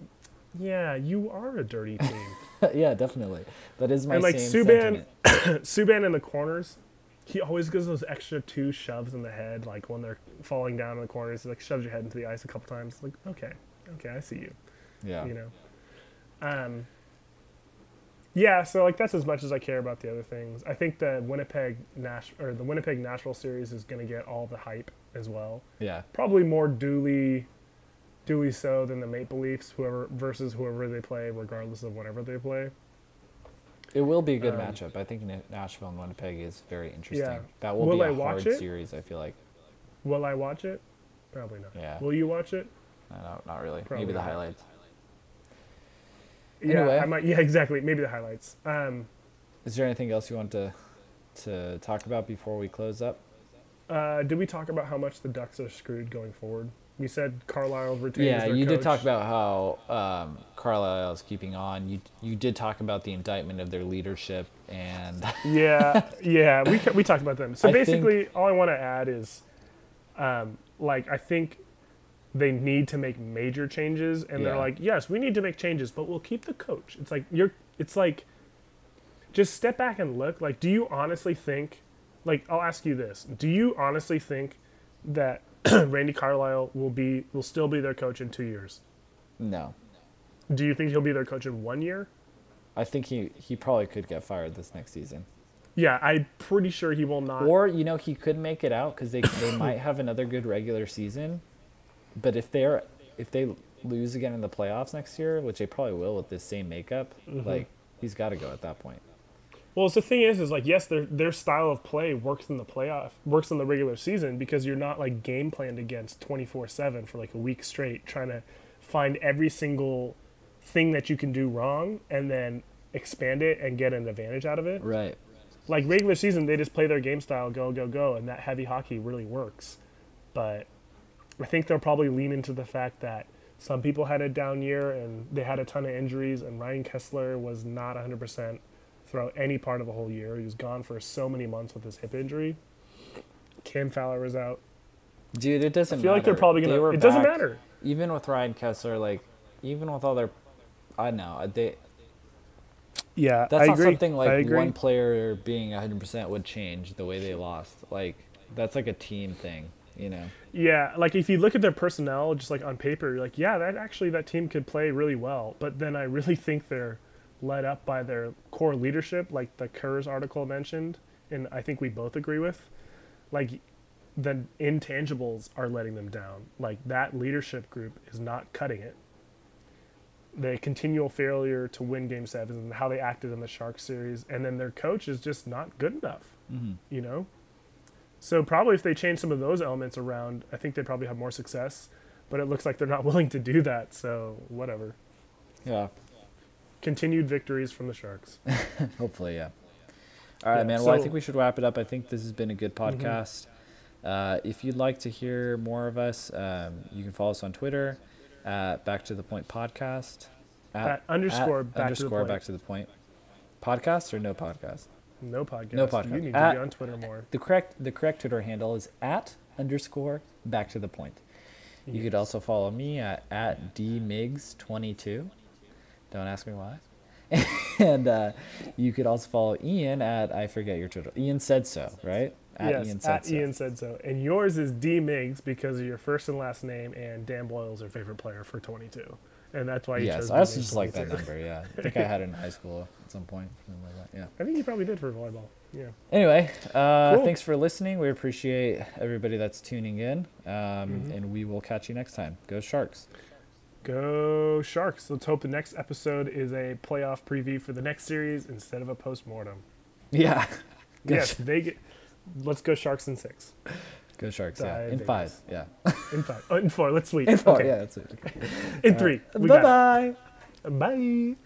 yeah, you are a dirty team. [LAUGHS] yeah, definitely. That is my and like same Subban. [COUGHS] Subban in the corners, he always gives those extra two shoves in the head, like when they're falling down in the corners, he like shoves your head into the ice a couple times. Like, okay, okay, I see you. Yeah. You know. Um. Yeah, so like that's as much as I care about the other things. I think the Winnipeg Nash or the Winnipeg Nashville series is going to get all the hype as well. Yeah. Probably more duly, duly so than the Maple Leafs, whoever versus whoever they play, regardless of whatever they play. It will be a good Um, matchup. I think Nashville and Winnipeg is very interesting. Yeah. That will, Will be I a watch hard it? series. I feel like. Will I watch it? Probably not. Yeah. Will you watch it? No, no, not really. Probably Maybe the not. highlights. Yeah, Anyway. I might. Yeah, [LAUGHS] exactly. Maybe the highlights. Um, Is there anything else you want to to talk about before we close up? uh, did we talk about how much the Ducks are screwed going forward? We said Carlyle retains Yeah, you did talk about how um, Carlyle is keeping on. You you did talk about the indictment of their leadership, and [LAUGHS] yeah, yeah, we we talked about them. So I basically, all I want to add is, um, like I think they need to make major changes, and they're like, yes, we need to make changes, but we'll keep the coach. It's like you're, it's like, just step back and look. Like, do you honestly think? Like, I'll ask you this: Do you honestly think that [CLEARS THROAT] Randy Carlyle will be will still be their coach in two years? no, Do you think he'll be their coach in one year? I think he he probably could get fired this next season. Yeah, I'm pretty sure he will not. Or you know he could make it out because they they [COUGHS] might have another good regular season, but if they're if they lose again in the playoffs next year, which they probably will with this same makeup, Mm-hmm. like he's got to go at that point. Well, so the thing is, is like yes, their their style of play works in the playoff, works in the regular season because you're not like game planned against twenty four seven for like a week straight, trying to find every single thing that you can do wrong and then expand it and get an advantage out of it. Right. Like regular season, they just play their game style, go go go, and that heavy hockey really works. But I think they'll probably lean into the fact that some people had a down year and they had a ton of injuries, and Ryan Kesler was not 100% throughout any part of the whole year. He was gone for so many months with his hip injury. Cam Fowler was out. Dude, it doesn't. I feel like they're probably gonna. were It doesn't matter. Even with Ryan Kesler, like even with all their, I know I they. Yeah, That's I not agree. something like one player being 100% would change the way they lost. Like that's like a team thing, you know. Yeah, like if you look at their personnel, just like on paper, you're like, yeah, that actually that team could play really well. But then I really [LAUGHS] think they're led up by their core leadership, like the Kurz's article mentioned, and I think we both agree with. Like the intangibles are letting them down. Like that leadership group is not cutting it. The continual failure to win game sevens and how they acted in the Sharks series, and then their coach is just not good enough. You know, so probably if they change some of those elements around, I think they'd probably have more success. But it looks like they're not [LAUGHS] willing to do that. So whatever. Yeah. Continued victories from the Sharks. [LAUGHS] Hopefully, yeah. All right, Yeah, man. Well, I Mm-hmm. think we should wrap it up. I think this has been a good podcast. Uh, if you'd like to hear more of us, um, you can follow us on Twitter at Back to the Point Podcast. At underscore Back to the underscore Point. Back to the Point. Podcast or no podcast? No podcast. No podcast. You need to At- be on Twitter more. The correct the correct Twitter handle is at underscore Back to the Point. You could also follow me at at dmigs22. Don't ask me why. [LAUGHS] and uh, you could also follow Ian at I forget your Twitter. Ian said so, right? At yes, Ian said at so. Ian said so. And yours is D Miggs because of your first and last name, and Dan Boyle's your favorite player for 22. And that's why you Yes, chose I D. also just like that number. Yeah, I think I had it in high school at some point. like that, Yeah. I think you probably did for volleyball. Yeah. Anyway, uh, Cool. thanks for listening. We appreciate everybody that's tuning in, um, Mm-hmm. and we will catch you next time. Go Sharks! Go Sharks. Let's hope the next episode is a playoff preview for the next series instead of a post-mortem. Yeah. [LAUGHS] Go yes, they get. Let's go Sharks in six. Go Sharks! Yeah, in five. Yeah, [LAUGHS] In five. Oh, in four. Let's sweep. in four. okay. Yeah, that's it. In three. We Bye got bye. it. Bye.